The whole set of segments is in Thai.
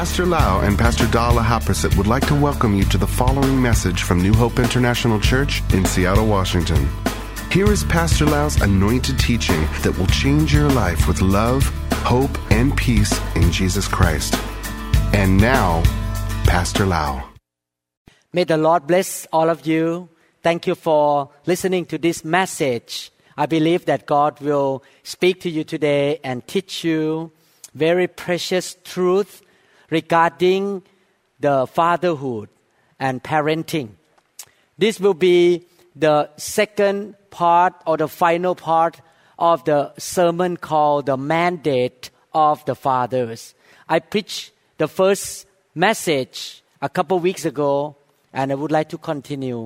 Pastor Lau and Pastor Dala Haprasit would like to welcome you to the following message from New Hope International Church in Seattle, Washington. Here is Pastor Lau's anointed teaching that will change your life with love, hope, and peace in Jesus Christ. And now, Pastor Lau. May the Lord bless all of you. Thank you for listening to this message. I believe that God will speak to you today and teach you very precious truth regarding the fatherhood and parenting. This will be the second part or the final part of the sermon called the mandate of the fathers. I preached the first message a couple weeks ago and I would like to continue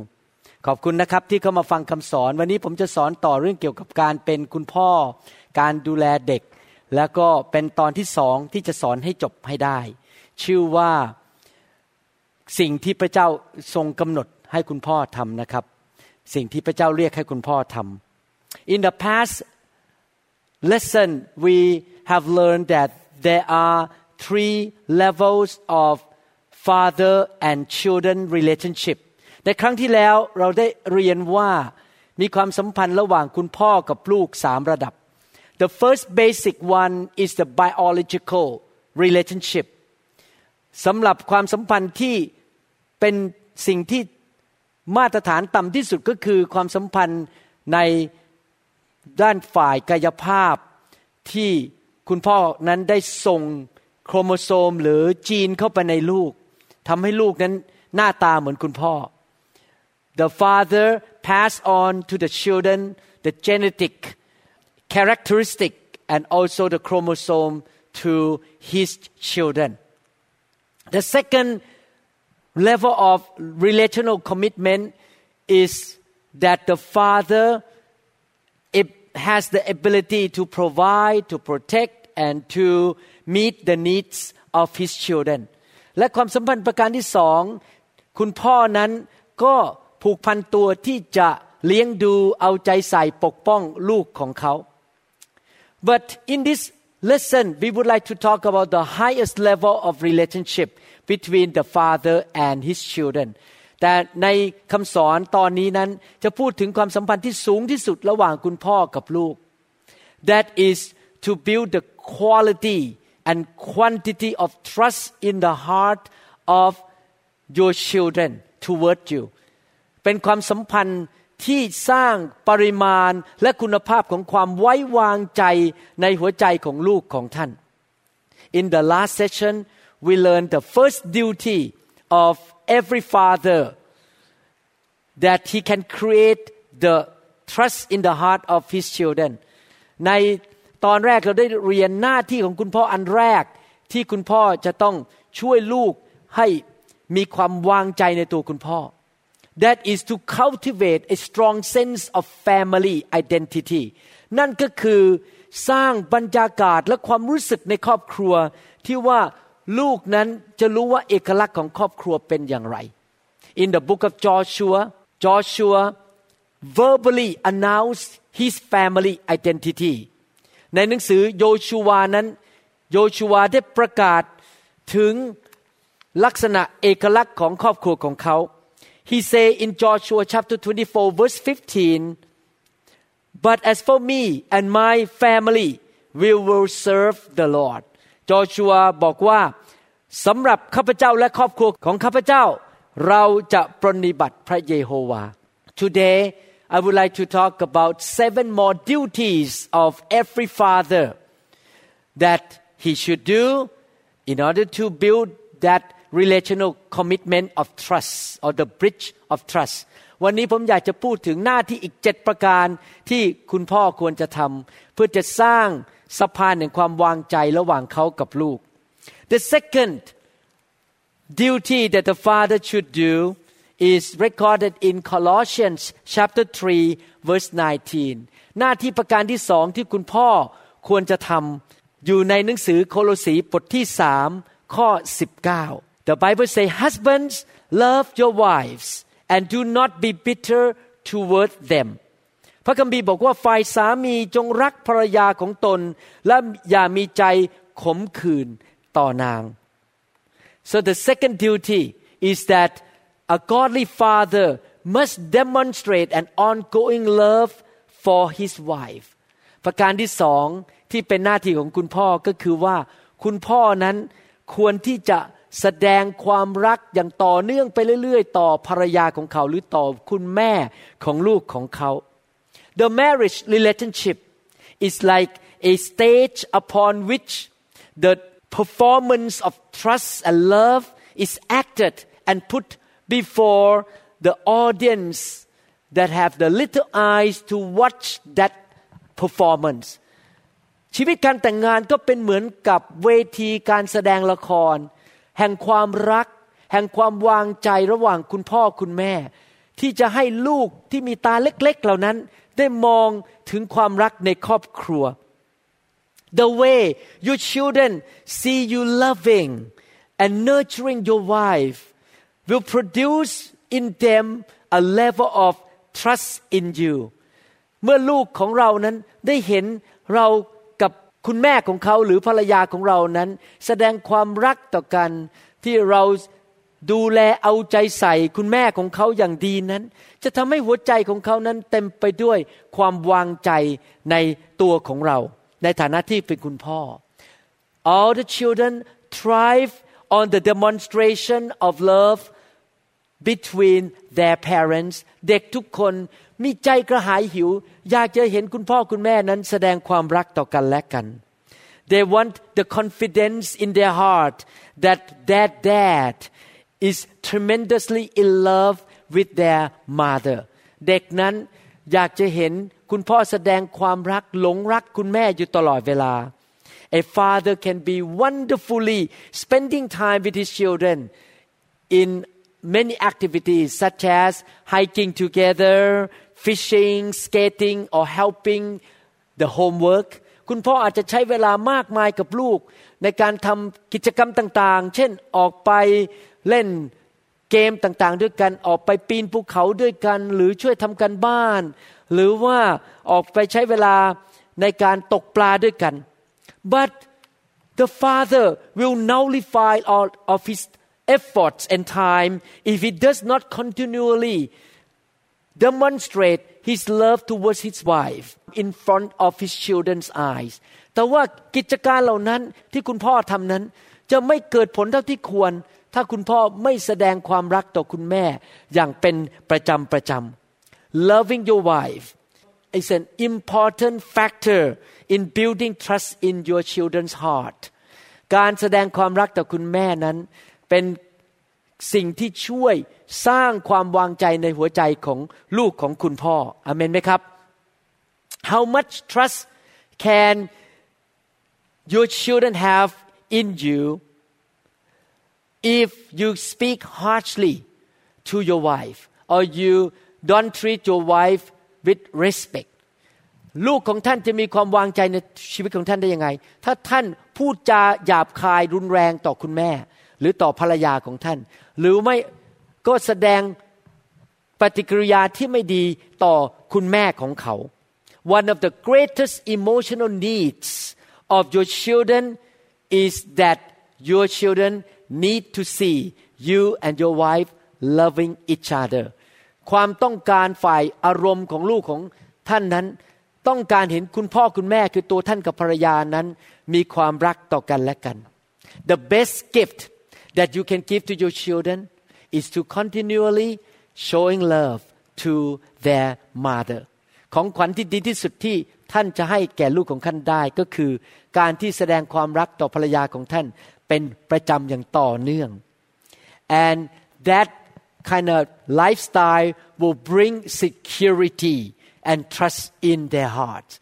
ขอบคุณนะครับที่เข้ามาฟังคำสอน วันนี้ผมจะสอนต่อเรื่องเกี่ยวกับการเป็นคุณพ่อ การดูแลเด็ก แล้วก็เป็นตอนที่สองที่จะสอนให้จบให้ได้ ชื่อว่าสิ่งที่พระเจ้าทรงกำหนดให้คุณพ่อทำนะครับ สิ่งที่พระเจ้าเรียกให้คุณพ่อทำ In the past lesson we have learned that there are three levels of father and children relationship ในครั้งที่แล้วเราได้เรียนว่ามีความสัมพันธ์ระหว่างคุณพ่อกับลูกสามระดับ The first basic one is the biological relationship สำหรับความสัมพันธ์ที่เป็นสิ่งที่มาตรฐานต่ำที่สุดก็คือความสัมพันธ์ในด้านฝ่ายกายภาพที่คุณพ่อนั้นได้ส่งโครโมโซมหรือจีนเข้าไปในลูกทำให้ลูกนั้นหน้าตาเหมือนคุณพ่อ the father pass on to the children the genetic characteristic and also the chromosome to his children the second level of relational commitment is that the father has the ability to provide to protect and to meet the needs of his children และความสัมพันธ์ประการที่สองคุณพ่อนั้นก็ผูกพันตัวที่จะเลี้ยงดูเอาใจใส่ปกป้องลูกของเขา but in this lesson we would like to talk about the highest level of relationship between the father and his children แต่ในคำสอนตอนนี้นั้นจะพูดถึงความสัมพันธ์ที่สูงที่สุดระหว่างคุณพ่อกับลูก that is to build the quality and quantity of trust in the heart of your children toward you เป็นความสัมพันธ์ ที่สร้างปริมาณและคุณภาพของความไว้วางใจในหัวใจของลูกของท่าน In the last session we learned the first duty of every father that he can create the trust in the heart of his children ในตอนแรกเราได้เรียนหน้าที่ของคุณพ่ออันแรก ที่คุณพ่อจะต้องช่วยลูกให้มีความวางใจในตัวคุณพ่อ that is to cultivate a strong sense of family identity นั่นก็คือสร้างบรรยากาศและความรู้สึกในครอบครัว ที่ว่าลูกนั้นจะรู้ว่าเอกลักษณ์ของครอบครัวเป็นอย่างไร In the book of Joshua Joshua verbally announced his family identity ในหนังสือโยชูวานั้น โยชูวาได้ประกาศถึงลักษณะเอกลักษณ์ของครอบครัวของเขา He say in Joshua chapter 24 verse 15 but as for me and my family we will serve the Lord จอชัวบอกว่าสำหรับข้าพเจ้าและครอบครัวของข้าพเจ้า เราจะปรนิบัติพระเยโฮวา Today I would like to talk about seven more duties of every father that he should do in order to build that relational commitment of trust or the bridge of trust วันนี้ผมอยากจะพูดถึงหน้าที่อีกเจ็ดประการที่คุณพ่อควรจะทำเพื่อจะสร้างสะพานแห่งความวางใจระหว่างเขากับลูก The second duty that the father should do is recorded in Colossians chapter 3 verse 19 หน้าที่ประการที่สองที่คุณพ่อควรจะทำอยู่ในหนังสือโคโลสีบทที่สามข้อ 19 The Bible say husbands love your wives and do not be bitter toward them พระคัมภีร์บอกว่าฝ่ายสามีจงรักภรรยาของตน และอย่ามีใจขมขื่นต่อนาง so the second duty is that a godly father must demonstrate an ongoing love for his wife ประการที่สองที่เป็นหน้าที่ของคุณพ่อก็คือว่า คุณพ่อนั้นควรที่จะ แสดงความรักอย่างต่อเนื่องไปเรื่อยๆ ต่อภรรยาของเขาหรือต่อคุณแม่ของลูกของเขา The marriage relationship is like a stage upon which the performance of trust and love is acted and put before the audience that have the little eyes to watch that performance ชีวิตการแต่งงานก็เป็นเหมือนกับเวทีการแสดงละคร แห่งความรัก แห่งความวางใจระหว่างคุณพ่อคุณแม่ ที่จะให้ลูกที่มีตาเล็ก ๆ เหล่านั้น ได้มองถึงความรักในครอบครัว The way your children see you loving and nurturing your wife will produce in them a level of trust in you เมื่อลูกของเรานั้นได้เห็นเรา คุณแม่ของเขาหรือภรรยาของเรานั้น แสดงความรักต่อกันที่เราดูแลเอาใจใส่คุณแม่ของเขาอย่างดีนั้น จะทำให้หัวใจของเขานั้นเต็มไปด้วยความวางใจในตัวของเรา ในฐานะที่เป็นคุณพ่อ all the children thrive on the demonstration of love between their parents เด็กทุกคน มีใจกระหายหิว อยากจะเห็นคุณพ่อคุณแม่นั้นแสดงความรักต่อกันและกัน they want the confidence in their heart that their dad is tremendously in love with their mother เด็กนั้นอยากจะเห็นคุณพ่อแสดงความรักหลงรักคุณแม่อยู่ตลอดเวลา A father can be wonderfully spending time with his children in many activities such as hiking together, fishing, skating, or helping the homework. คุณพ่ออาจจะใช้เวลามากมายกับลูก ในการทำกิจกรรมต่างๆ เช่นออกไปเล่นเกมต่างๆ ด้วยกัน ออกไปปีนภูเขาด้วยกัน หรือช่วยทำกันบ้าน หรือว่าออกไปใช้เวลาในการตกปลาด้วยกัน but the father will nullify all of his efforts and time if he does not continually demonstrate his love towards his wife in front of his children's eyes แต่ว่ากิจการเหล่านั้นที่คุณพ่อทำนั้น จะไม่เกิดผลเท่าที่ควร ถ้าคุณพ่อไม่แสดงความรักต่อคุณแม่ อย่างเป็นประจำประจำ loving your wife is an important factor in building trust in your children's heart การแสดงความรักต่อคุณแม่นั้นเป็น สิ่งที่ช่วยสร้างความวางใจในหัวใจของลูกของคุณพ่ออเมนไหมครับ How much trust can your children have in you if you speak harshly to your wife or you don't treat your wife with respect ลูกของท่านจะมีความวางใจในชีวิตของท่านได้ยังไง ถ้าท่านพูดจาหยาบคายรุนแรงต่อคุณแม่ รือต่อภรรยาของท่าน หรือไม่ก็แสดงปฏิกิริยาที่ไม่ดีต่อคุณแม่ของเขา One of the greatest emotional needs of your children is that your children need to see you and your wife loving each other ความต้องการฝ่ายอารมณ์ของลูกของท่านนั้น ต้องการเห็นคุณพ่อคุณแม่คือตัวท่านกับภรรยานั้น มีความรักต่อกันและกัน The best gift that you can give to your children is to continually showing love to their mother ของขวัญที่ดีที่สุดที่ท่านจะให้แก่ลูกของท่านได้ก็คือ การที่แสดงความรักต่อภรรยาของท่านเป็นประจำอย่างต่อเนื่อง and that kind of lifestyle will bring security and trust in their hearts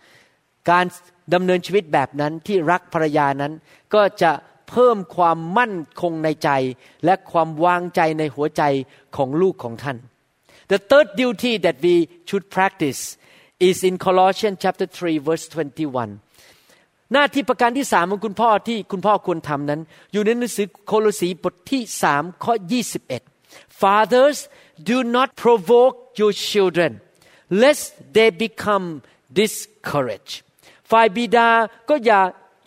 การดำเนินชีวิตแบบนั้นที่รักภรรยานั้นก็จะ เพิ่มความมั่นคงในใจ และความวางใจในหัวใจของลูกของท่าน The third duty that we should practice is in Colossians chapter 3 verse 21หน้าที่ประการที่สามของคุณพ่อที่คุณพ่อควรทำนั้น อยู่ในหนังสือโคโลสีบทที่สามข้อ 21 Fathers do not provoke your children lest they become discouraged ฝ่ายบิดาก็อย่า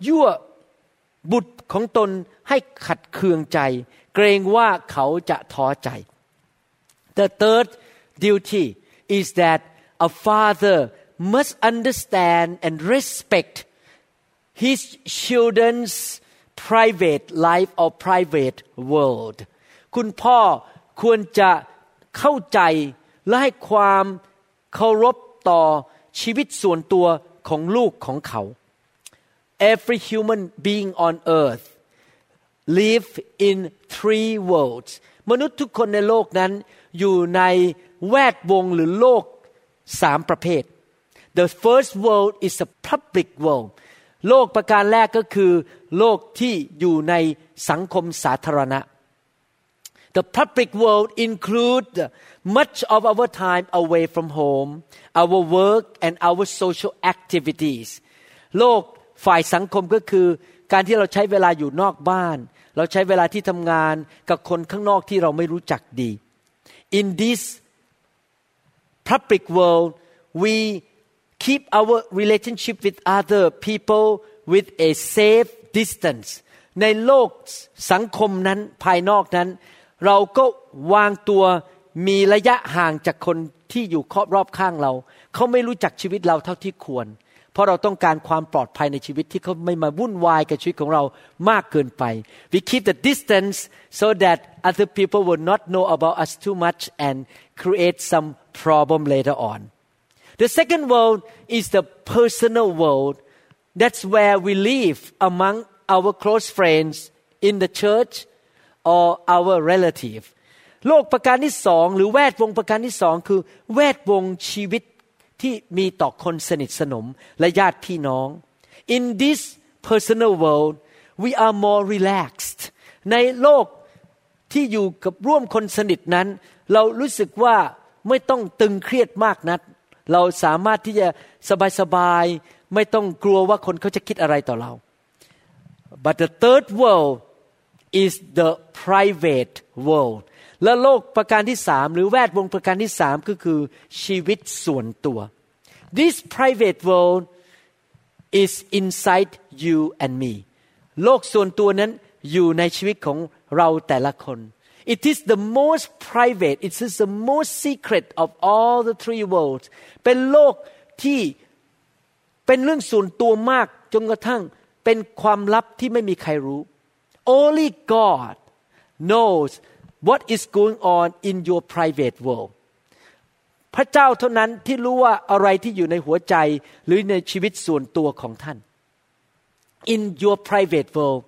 ยั่ว บุตรของตนให้ขัดเคืองใจ เกรงว่าเขาจะท้อใจ The third duty is that a father must understand and respect his children's private life or private world คุณพ่อควรจะเข้าใจและให้ความเคารพต่อชีวิตส่วนตัวของลูกของเขา Every human being on earth live in three worlds มนุษย์ทุกคนในโลกนั้นอยู่ในแวดวงหรือโลกสามประเภท The first world is a public world โลกประการแรกก็คือ โลกที่อยู่ในสังคมสาธารณะ The public world include much of our time away from home, our work and our social activities. โลก ฝ่ายสังคมก็คือ การที่เราใช้เวลาอยู่นอกบ้าน เราใช้เวลาที่ทำงานกับคนข้างนอกที่เราไม่รู้จักดี In this public world, we keep our relationship with other people with a safe distance ในโลกสังคมนั้นภายนอกนั้น เราก็วางตัวมีระยะห่างจากคนที่อยู่ครอบรอบข้างเรา เขาไม่รู้จักชีวิตเราเท่าที่ควร เพราะเราต้องการความปลอดภัยในชีวิตที่เขาไม่มาวุ่นวายกับชีวิตของเรามากเกินไป we keep the distance so that other people will not know about us too much and create some problem later on the second world is the personal world that's where we live among our close friends in the church or our relative โลกประการที่สองหรือแวดวงประการที่สองคือแวดวงชีวิต ที่มีต่อคนสนิทสนมและญาติพี่น้อง in this personal world we are more relaxed ในโลกที่อยู่กับร่วมคนสนิทนั้น เรารู้สึกว่าไม่ต้องตึงเครียดมากนัก เราสามารถที่จะสบายๆ ไม่ต้องกลัวว่าคนเขาจะคิดอะไรต่อเรา but the third world is the private world และโลกประการที่สามหรือแวดวงประการที่สามก็คือชีวิตส่วนตัว this private world is inside you and me โลกส่วนตัวนั้นอยู่ในชีวิตของเราแต่ละคน it is the most private it is the most secret of all the three worlds เป็นโลกที่เป็นเรื่องส่วนตัวมากจนกระทั่งเป็นความลับที่ไม่มีใครรู้ only God knows what is going on in your private world พระเจ้าเท่านั้นที่รู้ว่าอะไรที่อยู่ในหัวใจหรือในชีวิตส่วนตัวของท่าน in your private world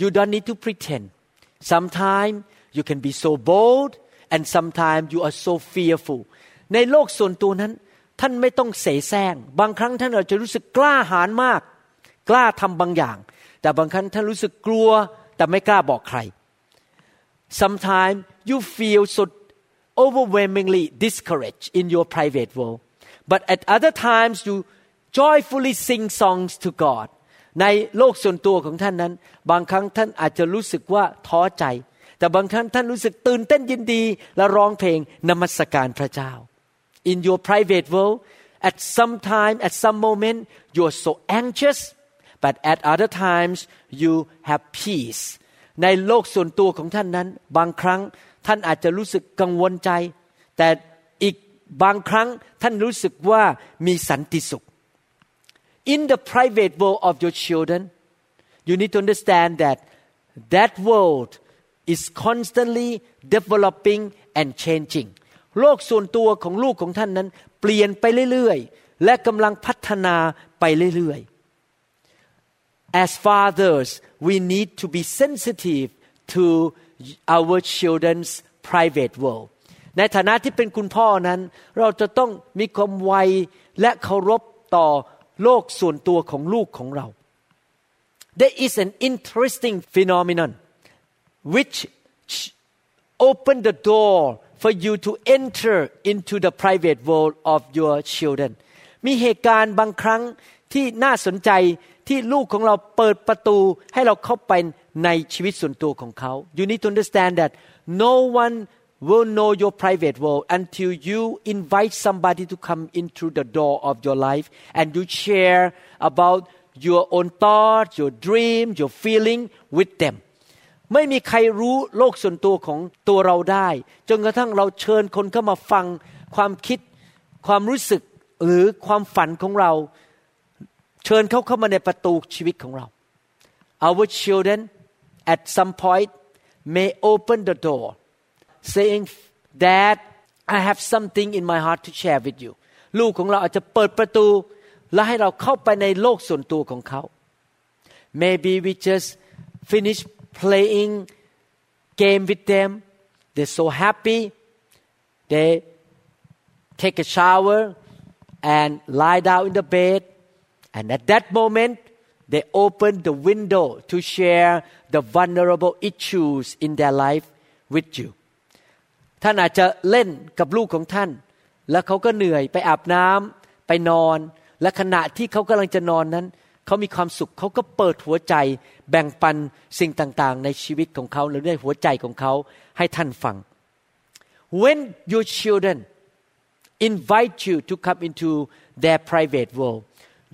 you don't need to pretend sometimes you can be so bold and sometimes you are so fearful ในโลกส่วนตัวนั้น ท่านไม่ต้องเสแสร้งบางครั้งท่านอาจจะรู้สึกกล้าหาญมาก กล้าทำบางอย่าง แต่บางครั้งท่านรู้สึกกลัวแต่ไม่กล้าบอกใคร sometimes you feel so overwhelmingly discouraged in your private world but at other times you joyfully sing songs to God ในโลกส่วนตัวของท่านนั้น บางครั้งท่านอาจจะรู้สึกว่าท้อใจ แต่บางครั้งท่านรู้สึกตื่นเต้นยินดี และร้องเพลงนมัสการพระเจ้า in your private world at some time at some moment you are so anxious but at other times you have peace ในโลกส่วนตัวของท่านนั้น บางครั้งท่านอาจจะรู้สึกกังวลใจ แต่อีกบางครั้งท่านรู้สึกว่ามีสันติสุข In the private world of your children you need to understand that that world is constantly developing and changing โลกส่วนตัวของลูกของท่านนั้น เปลี่ยนไปเรื่อยๆ และกำลังพัฒนาไปเรื่อยๆ As fathers we need to be sensitive to our children's private world ในฐานะที่เป็นคุณพ่อนั้น เราจะต้องมีความไวและเคารพต่อโลกส่วนตัวของลูกของเรา There is an interesting phenomenon which open the door for you to enter into the private world of your children มีเหตุการณ์บางครั้งที่น่าสนใจ ที่ลูกของเราเปิดประตูให้เราเข้าไปในชีวิตส่วนตัวของเขา You need to understand that no one will know your private world until you invite somebody to come into the door of your life and you share about your own thoughts your dream your feeling with them ไม่มีใครรู้โลกส่วนตัวของตัวเราได้ จนกระทั่งเราเชิญคนเข้ามาฟังความคิด ความรู้สึกหรือความฝันของเรา เชิญเขาเข้ามาในประตูชีวิตของเรา Our children at some point may open the door saying Dad I have something in my heart to share with you ลูกของเราอาจจะเปิดประตู และให้เราเข้าไปในโลกส่วนตัวของเขา Maybe we just finish playing game with them they're so happy they take a shower and lie down in the bed And at that moment they open the window to share the vulnerable issues in their life with you ท่านอาจจะเล่นกับลูกของท่าน แล้วเขาก็เหนื่อยไปอาบน้ำไปนอน และขณะที่เขากำลังจะนอนนั้น เขามีความสุขเขาก็เปิดหัวใจ แบ่งปันสิ่งต่างๆ ในชีวิตของเขาหรือในหัวใจของเขาให้ท่านฟัง when your children invite you to come into their private world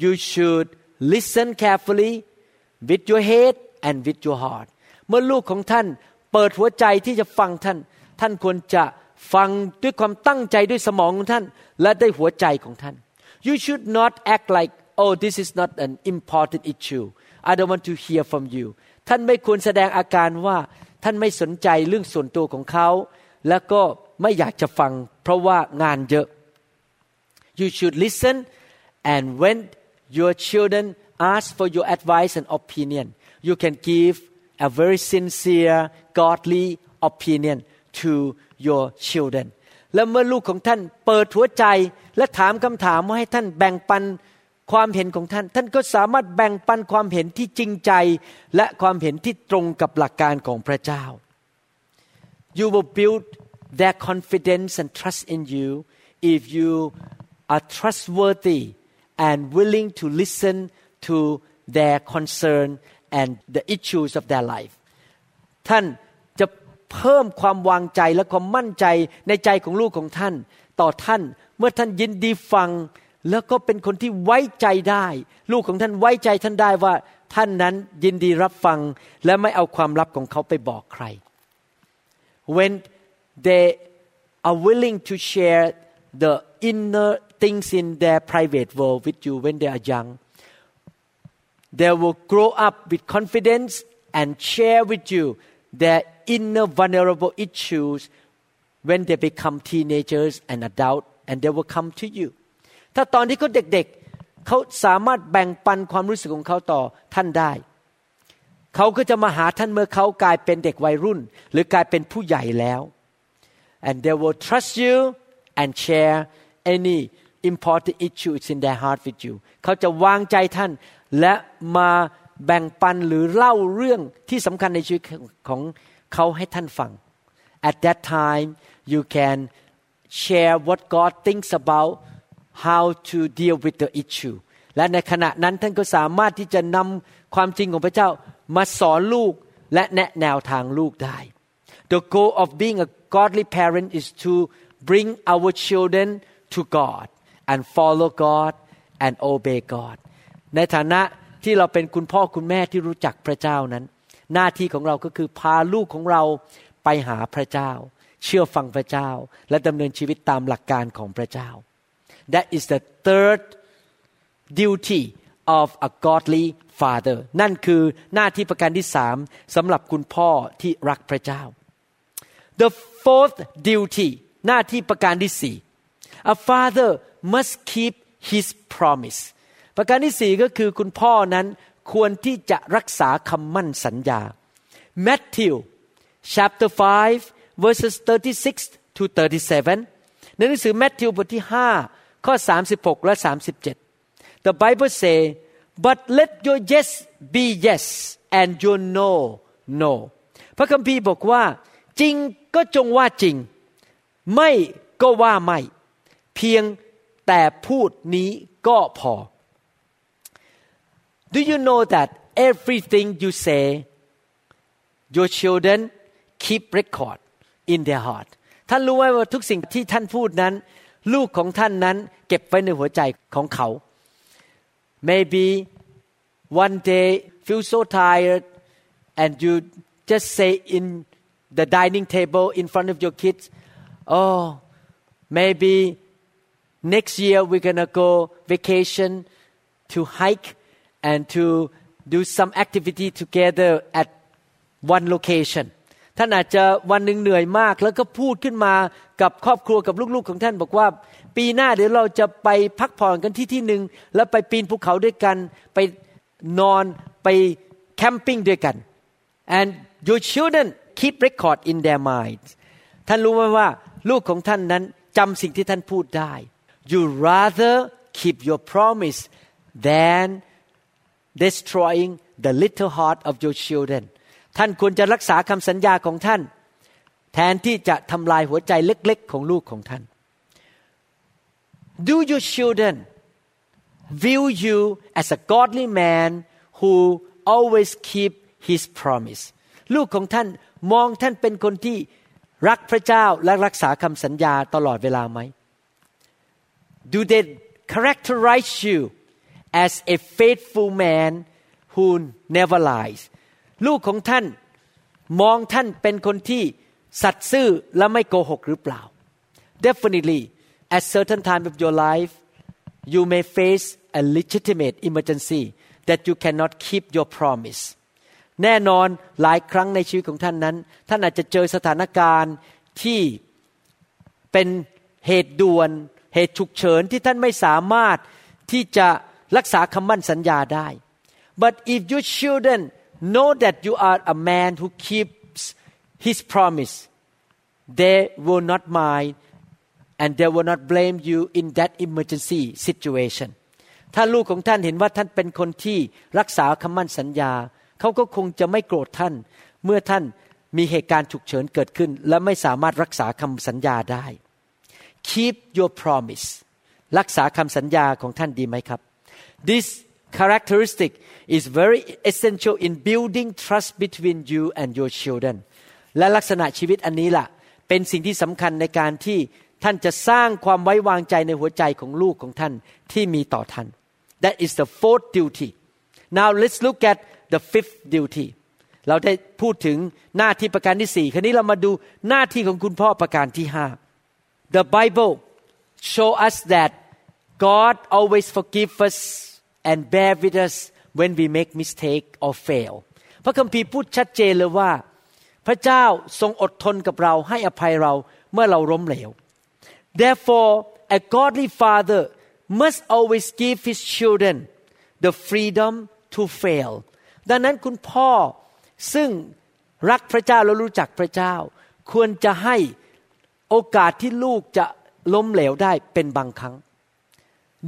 you should listen carefully with your head and with your heart เมื่อลูกของท่านเปิดหัวใจที่จะฟังท่าน ท่านควรจะฟังด้วยความตั้งใจด้วยสมองของท่าน และด้วยหัวใจของท่าน you should not act like oh this is not an important issue I don't want to hear from you ท่านไม่ควรแสดงอาการว่าท่านไม่สนใจเรื่องส่วนตัวของเขา แล้วก็ไม่อยากจะฟังเพราะว่างานเยอะ you should listen and when your children ask for your advice and opinion you can give a very sincere godly opinion to your children แล้วเมื่อลูกของท่านเปิดหัวใจและถามคำถามว่าให้ท่านแบ่งปันความเห็นของท่าน ท่านก็สามารถแบ่งปันความเห็นที่จริงใจ และความเห็นที่ตรงกับหลักการของพระเจ้า you will build their confidence and trust in you if you are trustworthy and willing to listen to their concern and the issues of their life ท่านจะเพิ่มความวางใจและความมั่นใจในใจของลูกของท่าน ต่อท่านเมื่อท่านยินดีฟัง แล้วก็เป็นคนที่ไว้ใจได้ ลูกของท่านไว้ใจท่านได้ว่าท่านนั้นยินดีรับฟังและไม่เอาความลับของเขาไปบอกใคร when they are willing to share the inner things in their private world with you when they are young they will grow up with confidence and share with you their inner vulnerable issues when they become teenagers and adult and they will come to you ถ้าตอนที่เขาเด็กๆ เขาสามารถแบ่งปันความรู้สึกของเขาต่อท่านได้ เขาก็จะมาหาท่านเมื่อเขากลายเป็นเด็กวัยรุ่น หรือกลายเป็นผู้ใหญ่แล้ว and they will trust you and share any important issues in their heart with you เขาจะวางใจท่านและมาแบ่งปันหรือเล่าเรื่องที่สำคัญในชีวิตของเขาให้ท่านฟัง at that time you can share what God thinks about how to deal with the issue และในขณะนั้นท่านก็สามารถที่จะนำความจริงของพระเจ้ามาสอนลูกและแนะแนวทางลูกได้ The goal of being a godly parent is to bring our children to God And follow God and obey God ในฐานะที่เราเป็นคุณพ่อคุณแม่ที่รู้จักพระเจ้านั้น หน้าที่ของเราก็คือพาลูกของเราไปหาพระเจ้า เชื่อฟังพระเจ้า และดำเนินชีวิตตามหลักการของพระเจ้า That is the third duty of a godly father นั่นคือหน้าที่ประการที่สามสำหรับคุณพ่อที่รักพระเจ้า The fourth duty หน้าที่ประการที่สี่ A father must keep his promise ประการที่สี่ก็คือคุณพ่อนั้นควรที่จะรักษาคำมั่นสัญญา Matthew chapter 5 verses 36 to 37 ในหนังสือแมทธิวบทที่ 5 ข้อ 36 และ 37 The Bible say but let your yes be yes and your no no พระคัมภีร์บอกว่า จริงก็จงว่าจริง ไม่ก็ว่าไม่ พียงแต่พูดนี้ก็พอ Do you know that everything you say your children keep record in their heart ท่านรู้ไหมว่าทุกสิ่งที่ท่านพูดนั้น ลูกของท่านนั้นเก็บไว้ในหัวใจของเขา maybe one day feel so tired and you just say in the dining table in front of your kids oh maybe next year we're gonna go vacation to hike and to do some activity together at one location ท่านอาจจะวันหนึ่งเหนื่อยมาก แล้วก็พูดขึ้นมากับครอบครัวกับลูกๆของท่านบอกว่า ปีหน้าเดี๋ยวเราจะไปพักผ่อนกันที่ที่หนึ่งแล้วไปปีนภูเขาด้วยกัน ไปนอนไปแคมปิ้งด้วยกัน and your children keep record in their mind ท่านรู้ไหมว่าลูกของท่านนั้นจำสิ่งที่ท่านพูดได้ you rather keep your promise than destroying the little heart of your children ท่านควรจะรักษาคำสัญญาของท่าน แทนที่จะทำลายหัวใจเล็กๆ ของลูกของท่าน Do your children view you as a godly man who always keep his promise ลูกของท่านมองท่านเป็นคนที่รักพระเจ้าและรักษาคำสัญญาตลอดเวลาไหม Do they characterize you as a faithful man who never lies ลูกของท่านมองท่านเป็นคนที่สัตย์ซื่อและไม่โกหกหรือเปล่า Definitely at certain time of your life you may face a legitimate emergency that you cannot keep your promise แน่นอนหลายครั้งในชีวิตของท่านนั้น ท่านอาจจะเจอสถานการณ์ที่เป็นเหตุด่วน เหตุฉุกเฉินที่ท่านไม่สามารถที่จะรักษาคำมั่นสัญญาได้ but if your children know that you are a man who keeps his promise they will not mind and they will not blame you in that emergency situation ถ้าลูกของท่านเห็นว่าท่านเป็นคนที่รักษาคำมั่นสัญญา เขาก็คงจะไม่โกรธท่าน เมื่อท่านมีเหตุการณ์ฉุกเฉินเกิดขึ้น และไม่สามารถรักษาคำสัญญาได้ keep your promise รักษาคำสัญญาของท่านดีไหมครับ this characteristic is very essential in building trust between you and your children และลักษณะชีวิตอันนี้ล่ะ เป็นสิ่งที่สำคัญในการที่ท่านจะสร้างความไว้วางใจในหัวใจของลูกของท่านที่มีต่อท่าน That is the fourth duty now let's look at the fifth duty เราได้พูดถึงหน้าที่ประการที่สี่คราวนี้เรามาดูหน้าที่ของคุณพ่อประการที่ห้า The Bible show us that God always forgive us and bear with us when we make mistake or fail พระคัมภีร์พูดชัดเจนเลยว่า พระเจ้าทรงอดทนกับเราให้อภัยเราเมื่อเราล้มเหลว Therefore a godly father must always give his children the freedom to fail ดังนั้นคุณพ่อซึ่งรักพระเจ้าและรู้จักพระเจ้า ควรจะให้ โอกาสที่ลูกจะล้มเหลวได้เป็นบางครั้ง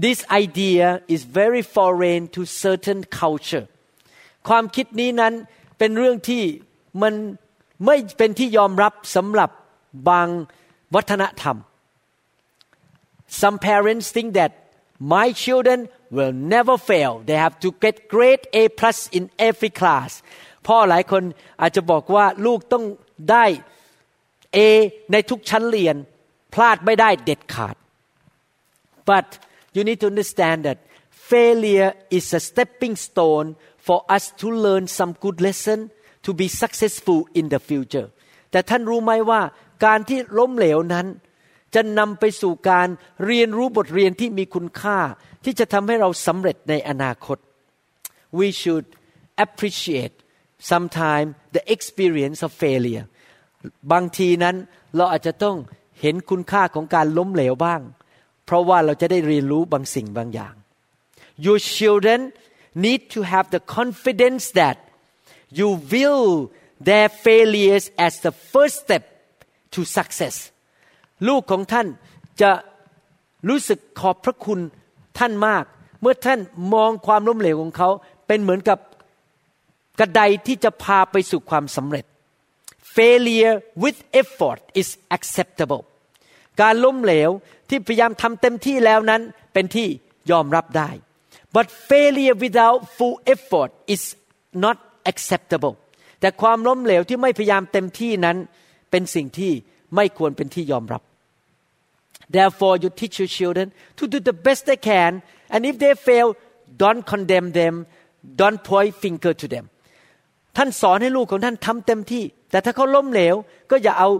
This idea is very foreign to certain culture ความคิดนี้นั้นเป็นเรื่องที่มันไม่เป็นที่ยอมรับสำหรับบางวัฒนธรรม Some parents think that my children will never fail they have to get grade A plus in every class พ่อหลายคนอาจจะบอกว่าลูกต้องได้ A ในทุกชั้นเรียน พลาดไม่ได้เด็ดขาด but you need to understand that failure is a stepping stone for us to learn some good lesson to be successful in the future แต่ท่านรู้ไหมว่าการที่ล้มเหลวนั้น จะนำไปสู่การเรียนรู้บทเรียนที่มีคุณค่า ที่จะทำให้เราสำเร็จในอนาคต we should appreciate sometime the experience of failure บางทีนั้นเราอาจจะต้องเห็นคุณค่าของการล้มเหลวบ้าง เพราะว่าเราจะได้เรียนรู้บางสิ่งบางอย่าง Your children need to have the confidence that you will their failures as the first step to success ลูกของท่านจะรู้สึกขอบพระคุณท่านมาก เมื่อท่านมองความล้มเหลวของเขาเป็นเหมือนกับกระไดที่จะพาไปสู่ความสำเร็จ failure with effort is acceptable การล้มเหลวที่พยายามทำเต็มที่แล้วนั้นเป็นที่ยอมรับได้ but failure without full effort is not acceptable แต่ความล้มเหลวที่ไม่พยายามเต็มที่นั้นเป็นสิ่งที่ไม่ควรเป็นที่ยอมรับ therefore you teach your children to do the best they can and if they fail don't condemn them don't point finger to them ท่านสอนให้ลูกของท่านทำเต็มที่ แต่ถ้าเขาล้มเหลวก็อย่าเอา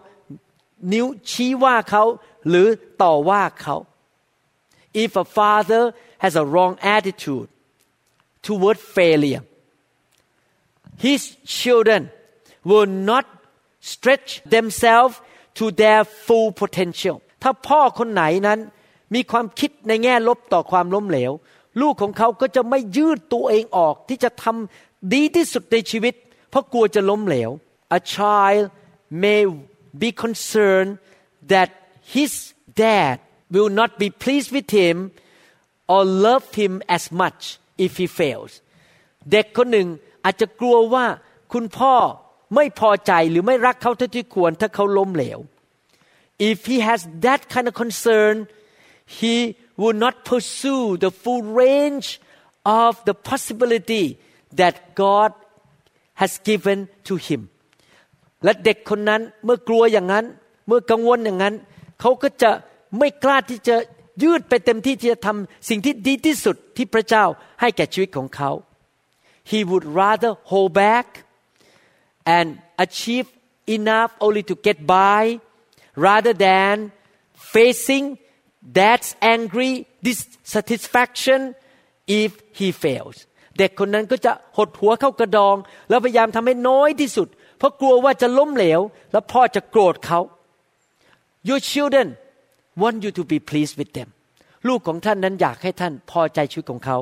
นิ้วชี้ว่าเขาหรือต่อว่าเขา if a father has a wrong attitude toward failure his children will not stretch themselves to their full potential ถ้าพ่อคนไหนนั้นมีความคิดในแง่ลบต่อความล้มเหลว ลูกของเขาก็จะไม่ยืดตัวเองออกที่จะทำดีที่สุดในชีวิต เพราะกลัวจะล้มเหลว A child may be concerned that his dad will not be pleased with him or love him as much if he fails เด็กคนหนึ่งอาจจะกลัวว่าคุณพ่อไม่พอใจหรือไม่รักเขาเท่าที่ควรถ้าเขาล้มเหลว if he has that kind of concern he will not pursue the full range of the possibility that God has given to him และเด็กคนนั้นเมื่อกลัวอย่างนั้น เมื่อกังวลอย่างนั้น เขาก็จะไม่กล้าที่จะยืดไปเต็มที่ที่จะทำสิ่งที่ดีที่สุดที่พระเจ้าให้แก่ชีวิตของเขา he would rather hold back and achieve enough only to get by rather than facing dad's angry dissatisfaction if he fails เด็กคนนั้นก็จะหดหัวเข้ากระดอง แล้วพยายามทำให้น้อยที่สุด เพราะกลัวว่าจะล้มเหลว แล้วพ่อจะโกรธเขา Your children want you to be pleased with them ลูกของท่านนั้นอยากให้ท่านพอใจชีวิตของเขา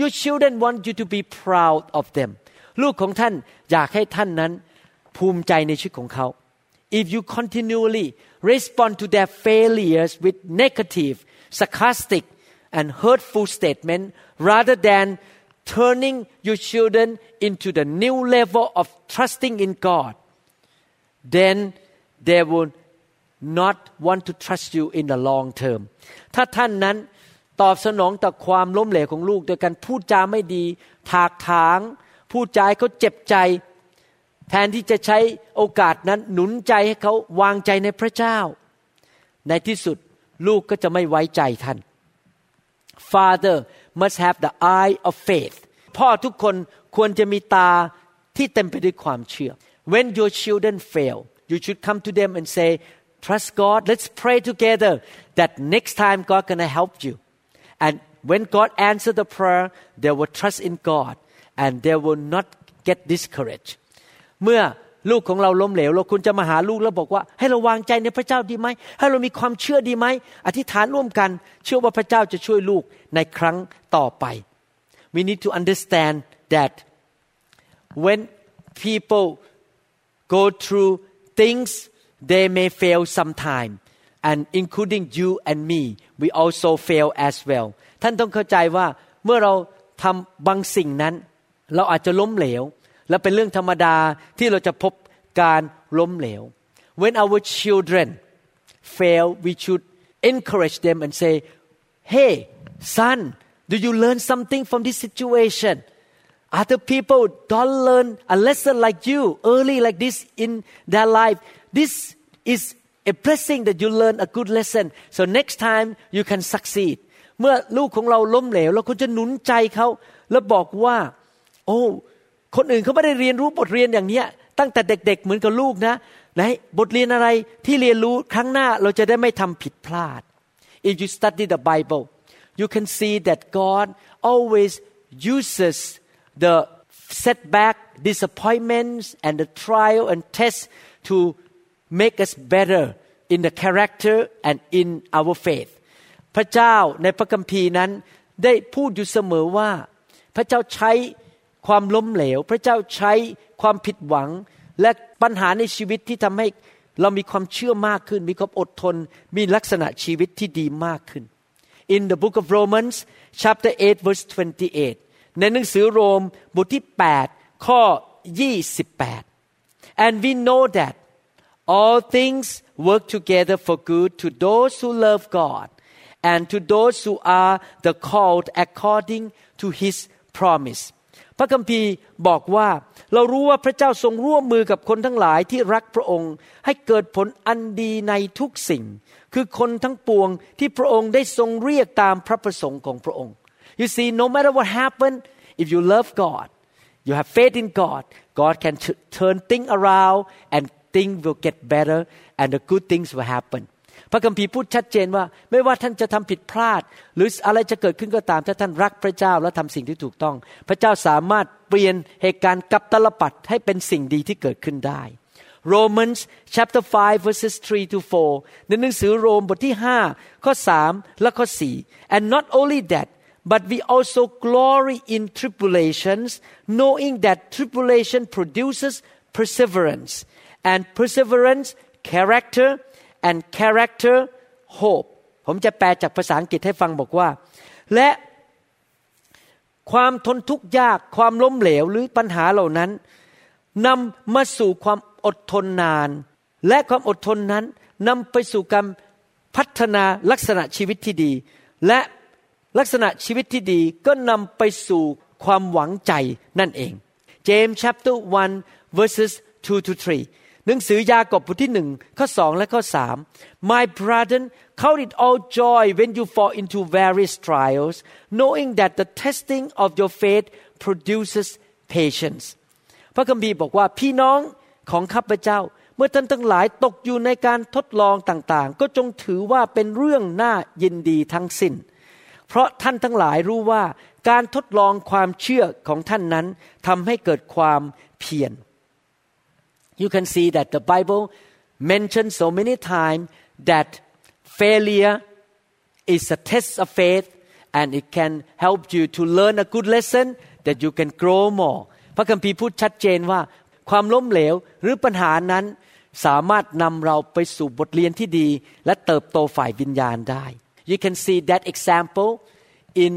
Your children want you to be proud of them ลูกของท่านอยากให้ท่านนั้นภูมิใจในชีวิตของเขา If you continually respond to their failures with negative, sarcastic, and hurtful statement rather than turning your children into the new level of trusting in God, then they will not want to trust you in the long term. ถ้าท่านนั้นตอบสนองต่อความล้มเหลวของลูก โดยการพูดจาไม่ดี ถากถาง พูดจาให้เขาเจ็บใจ แทนที่จะใช้โอกาสนั้นหนุนใจให้เขาวางใจในพระเจ้า ในที่สุดลูกก็จะไม่ไว้ใจท่าน Father must have the eye of faith พ่อทุกคนควรจะมีตาที่เต็มไปด้วยความเชื่อ When your children fail you should come to them and say trust God let's pray together that next time God gonna help you and when God answer the prayer they will trust in God and they will not get discouraged เมื่อ ลูกของเราล้มเหลวเราคุณจะมาหาลูกแล้วบอกว่า ให้เราวางใจในพระเจ้าดีไหมให้เรามีความเชื่อดีไหมอธิษฐานร่วมกัน เชื่อว่าพระเจ้าจะช่วยลูกในครั้งต่อไป we need to understand that when people go through things they may fail sometime and including you and me we also fail as well ท่านต้องเข้าใจว่าเมื่อเราทำบางสิ่งนั้น เราอาจจะล้มเหลว และเป็นเรื่องธรรมดาที่เราจะพบการล้มเหลว when our children fail we should encourage them and say hey son do you learn something from this situation other people don't learn a lesson like you early like this in their life this is a blessing that you learn a good lesson so next time you can succeed เมื่อลูกของเราล้มเหลวเราควรจะหนุนใจเขา แล้วบอกว่าโอ้ คนอื่นเขาไม่ได้เรียนรู้บทเรียนอย่างเนี้ย ตั้งแต่เด็ก ๆ เหมือนกับลูกนะไหนบทเรียนอะไรที่เรียนรู้ครั้งหน้าเราจะได้ไม่ทำผิดพลาด if you study the Bible you can see that God always uses the setback disappointments and the trial and test to make us better in the character and in our faith พระเจ้าในพระคัมภีร์นั้นได้พูดอยู่เสมอว่า พระเจ้าใช้ ความล้มเหลว พระเจ้าใช้ความผิดหวัง และปัญหาในชีวิตที่ทำให้เรามีความเชื่อมากขึ้น มีความอดทน มีลักษณะชีวิตที่ดีมากขึ้น In the book of Romans chapter 8 verse 28 ในหนังสือโรมบทที่ 8 ข้อ 28 and we know that all things work together for good to those who love God and to those who are the called according to His promise พระคัมภีร์บอกว่าเรารู้ว่าพระเจ้าทรงร่วมมือกับคนทั้งหลายที่รักพระองค์ ให้เกิดผลอันดีในทุกสิ่ง คือคนทั้งปวงที่พระองค์ได้ทรงเรียกตามพระประสงค์ของพระองค์ You see no matter what happen if you love God you have faith in God God can turn things around and things will get better and the good things will happen พระคัมภีร์พูดชัดเจนว่า ไม่ว่าท่านจะทำผิดพลาด หรืออะไรจะเกิดขึ้นก็ตาม ถ้าท่านรักพระเจ้าและทำสิ่งที่ถูกต้อง พระเจ้าสามารถเปลี่ยนเหตุการณ์กับตลปัดให้เป็นสิ่งดีที่เกิดขึ้นได้ Romans chapter 5 verses 3 to 4 ในหนังสือโรมบทที่ 5 ข้อ 3 และข้อ 4 and not only that but we also glory in tribulations knowing that tribulation produces perseverance and perseverance character and character hope ผมจะแปลจากภาษาอังกฤษให้ฟังบอกว่า และความทนทุกข์ยากความล้มเหลวหรือปัญหาเหล่านั้นนำมาสู่ความอดทนนาน และความอดทนนั้นนำไปสู่การพัฒนาลักษณะชีวิตที่ดี และลักษณะชีวิตที่ดีก็นำไปสู่ความหวังใจนั่นเอง James chapter 1 verses 2 to 3 หนังสือยากอบบทที่หนึ่งข้อสองและข้อสาม My brethren count it all joy when you fall into various trials knowing that the testing of your faith produces patience พระคัมภีร์บอกว่าพี่น้องของข้าพเจ้า เมื่อท่านทั้งหลายตกอยู่ในการทดลองต่างๆ ก็จงถือว่าเป็นเรื่องน่ายินดีทั้งสิ้น เพราะท่านทั้งหลายรู้ว่าการทดลองความเชื่อของท่านนั้นทำให้เกิดความเพียร you can see that the Bible mentions so many times that failure is a test of faith and it can help you to learn a good lesson that you can grow more พระคัมภีร์พูดชัดเจนว่า ความล้มเหลวหรือปัญหานั้น สามารถนำเราไปสู่บทเรียนที่ดี และเติบโตฝ่ายวิญญาณได้ you can see that example in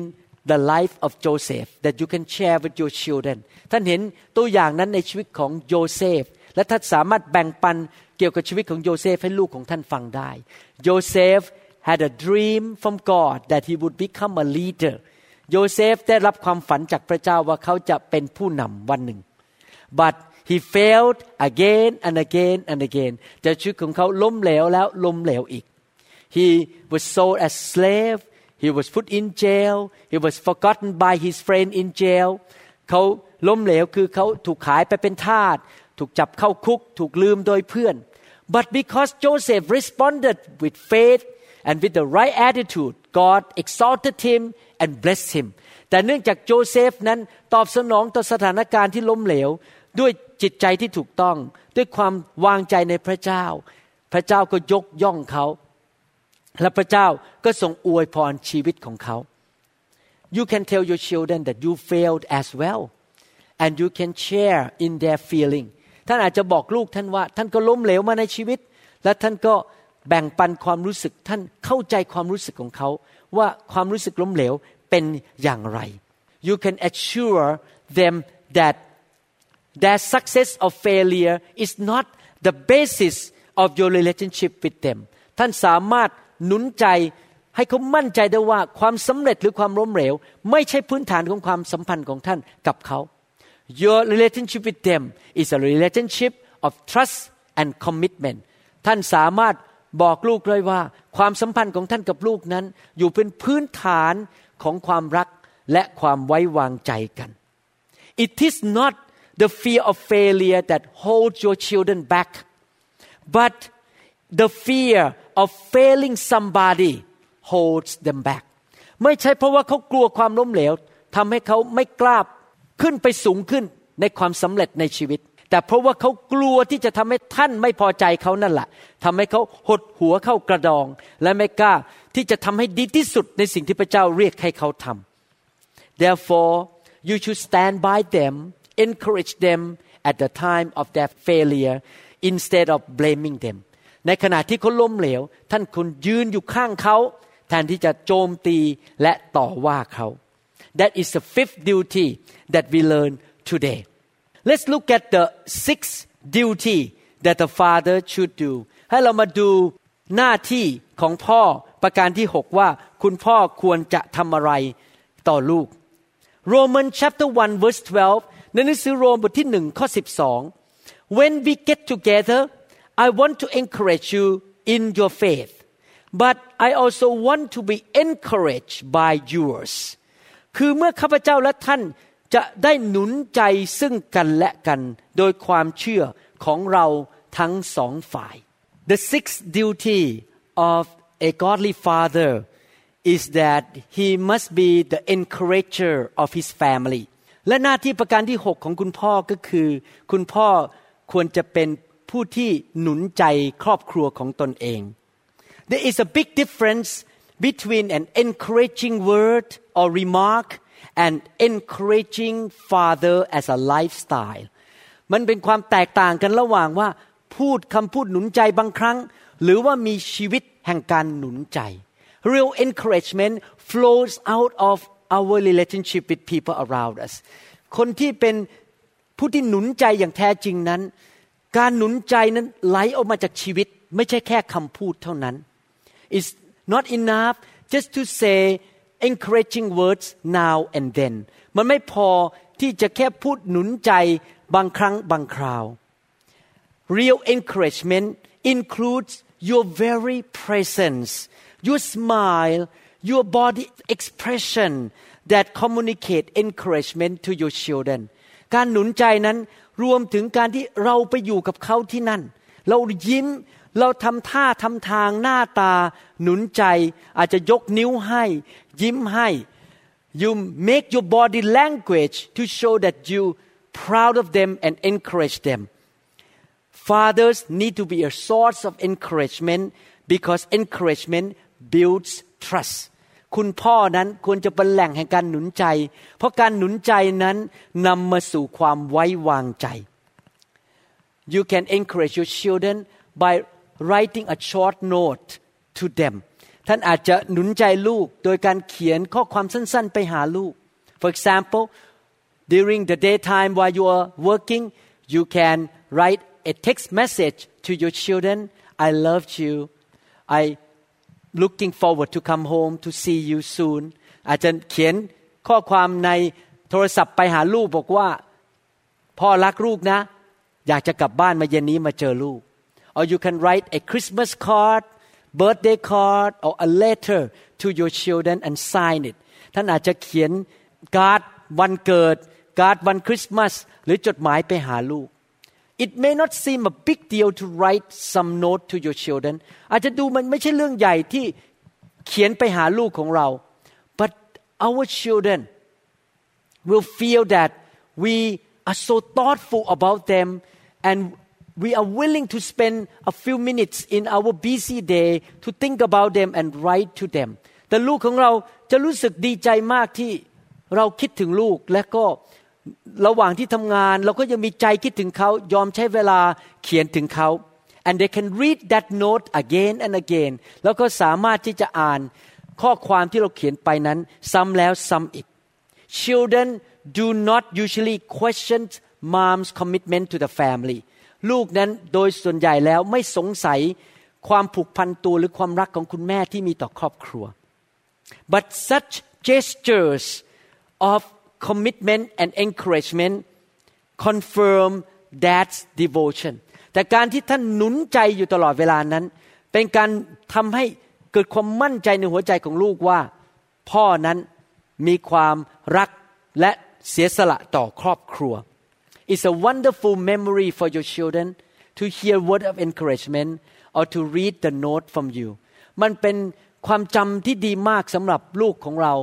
the life of Joseph that you can share with your children ท่านเห็นตัวอย่างนั้นในชีวิตของโยเซฟ และท่านสามารถแบ่งปันเกี่ยวกับชีวิตของโยเซฟให้ลูกของท่านฟังได้โยเซฟ had a dream from God that he would become a leader โยเซฟได้รับความฝันจากพระเจ้าว่าเขาจะเป็นผู้นำวันหนึ่ง but he failed again and again and again แต่ชีวิตของเขาล้มเหลวแล้วล้มเหลวอีก he was sold as slave he was put in jail he was forgotten by his friend in jail เขาล้มเหลวคือเขาถูกขายไปเป็นทาส ถูกจับเข้าคุก ถูกลืมโดยเพื่อน but because Joseph responded with faith and with the right attitude God exalted him and blessed him แต่เนื่องจากโจเซฟนั้นตอบสนองต่อสถานการณ์ที่ล้มเหลว ด้วยจิตใจที่ถูกต้อง ด้วยความวางใจในพระเจ้า พระเจ้าก็ยกย่องเขา และพระเจ้าก็ทรงอวยพรชีวิตของเขา You can tell your children that you failed as well and you can share in their feeling ท่านอาจจะบอกลูกท่านว่า ท่านก็ล้มเหลวมาในชีวิต และท่านก็แบ่งปันความรู้สึกท่านเข้าใจความรู้สึกของเขา ว่าความรู้สึกล้มเหลวเป็นอย่างไร you can assure them that their success or failure is not the basis of your relationship with them ท่านสามารถหนุนใจให้เขามั่นใจได้ว่าความสำเร็จหรือความล้มเหลว ไม่ใช่พื้นฐานของความสัมพันธ์ของท่านกับเขา Your relationship with them is a relationship of trust and commitment ท่านสามารถบอกลูกเลยว่า ความสัมพันธ์ของท่านกับลูกนั้น อยู่เป็นพื้นฐานของความรักและความไว้วางใจกัน It is not the fear of failure that holds your children back but the fear of failing somebody holds them back ไม่ใช่เพราะว่าเขากลัวความล้มเหลวทำให้เขาไม่กล้า ขึ้นไปสูงขึ้นในความสำเร็จในชีวิต แต่เพราะว่าเขากลัวที่จะทำให้ท่านไม่พอใจเขานั่นแหละทำให้เขาหดหัวเข้ากระดอง และไม่กล้าที่จะทำให้ดีที่สุดในสิ่งที่พระเจ้าเรียกให้เขาทำ therefore you should stand by them encourage them at the time of their failure instead of blaming them ในขณะที่เขาล้มเหลว ท่านคุณยืนอยู่ข้างเขา แทนที่จะโจมตีและต่อว่าเขา That is the fifth duty that we learn today. Let's look at the sixth duty that the father should do ให้เรามาดูหน้าที่ของพ่อประการที่หกว่าคุณพ่อควรจะทำอะไรต่อลูก Roman chapter 1 verse 12ในหนังสือโรมบทที่หนึ่งข้อ12 When we get together I want to encourage you in your faith but I also want to be encouraged by yours คือเมื่อข้าพเจ้าและท่านจะได้หนุนใจซึ่งกันและกัน โดยความเชื่อของเราทั้งสองฝ่าย The sixth duty of a godly father is that he must be the encourager of his family และหน้าที่ประการที่หกของคุณพ่อก็คือ คุณพ่อควรจะเป็นผู้ที่หนุนใจครอบครัวของตนเอง There is a big difference between an encouraging word or remark and encouraging father as a lifestyle มันเป็นความแตกต่างกันระหว่างว่า พูดคำพูดหนุนใจบางครั้ง หรือว่ามีชีวิตแห่งการหนุนใจ Real encouragement flows out of our relationship with people around us คนที่เป็นผู้ที่หนุนใจอย่างแท้จริงนั้น การหนุนใจนั้นไหลออกมาจากชีวิต ไม่ใช่แค่คำพูดเท่านั้น It's not enough just to say encouraging words now and then มันไม่พอที่จะแค่พูดหนุนใจบางครั้งบางคราว Real encouragement includes your very presence your smile your body expression that communicate encouragement to your children การหนุนใจนั้นรวมถึงการที่เราไปอยู่กับเขาที่นั่น เรายิ้ม เราทำท่าทำทางหน้าตา หนุนใจ อาจจะยกนิ้วให้ ยิ้มให้ you make your body language to show that you proud of them and encourage them fathers need to be a source of encouragement because encouragement builds trust คุณพ่อนั้นควรจะเป็นแหล่งแห่งการหนุนใจ เพราะการหนุนใจนั้นนำมาสู่ความไว้วางใจ You can encourage your children by writing a short note to them ท่านอาจจะหนุนใจลูกโดยการเขียนข้อความสั้นๆไปหาลูก For example during the daytime while you are working you can write a text message to your children I love you I looking forward to come home to see you soon อาจจะเขียนข้อความในโทรศัพท์ไปหาลูกบอกว่า พ่อรักลูกนะ อยากจะกลับบ้านมาเย็นนี้มาเจอลูก or you can write a Christmas card birthday card or a letter to your children and sign it ท่านอาจจะเขียนการ์ดวันเกิด การ์ดวันคริสต์มาสหรือจดหมายไปหาลูก It may not seem a big deal to write some note to your children อาจจะดูมันไม่ใช่เรื่องใหญ่ที่เขียนไปหาลูกของเรา but our children will feel that we are so thoughtful about them and we are willing to spend a few minutes in our busy day to think about them and write to them แต่ลูกของเราจะรู้สึกดีใจมากที่เราคิดถึงลูกและก็ระหว่างที่ทำงาน เราก็ยังมีใจคิดถึงเขายอมใช้เวลาเขียนถึงเขา and they can read that note again and again แล้วก็สามารถที่จะอ่านข้อความที่เราเขียนไปนั้น ซ้ำแล้วซ้ำอีก children do not usually question mom's commitment to the family ลูกนั้นโดยส่วนใหญ่แล้วไม่สงสัยความผูกพันตัวหรือความรักของคุณแม่ที่มีต่อครอบครัว but such gestures of commitment and encouragement confirm dad's devotion แต่การที่ท่านหนุนใจอยู่ตลอดเวลานั้น เป็นการทำให้เกิดความมั่นใจในหัวใจของลูกว่า พ่อนั้นมีความรักและเสียสละต่อครอบครัว It's a wonderful memory for your children to hear word of encouragement or to read the note from you มันเป็นความจำที่ดีมากสำหรับลูกของเรา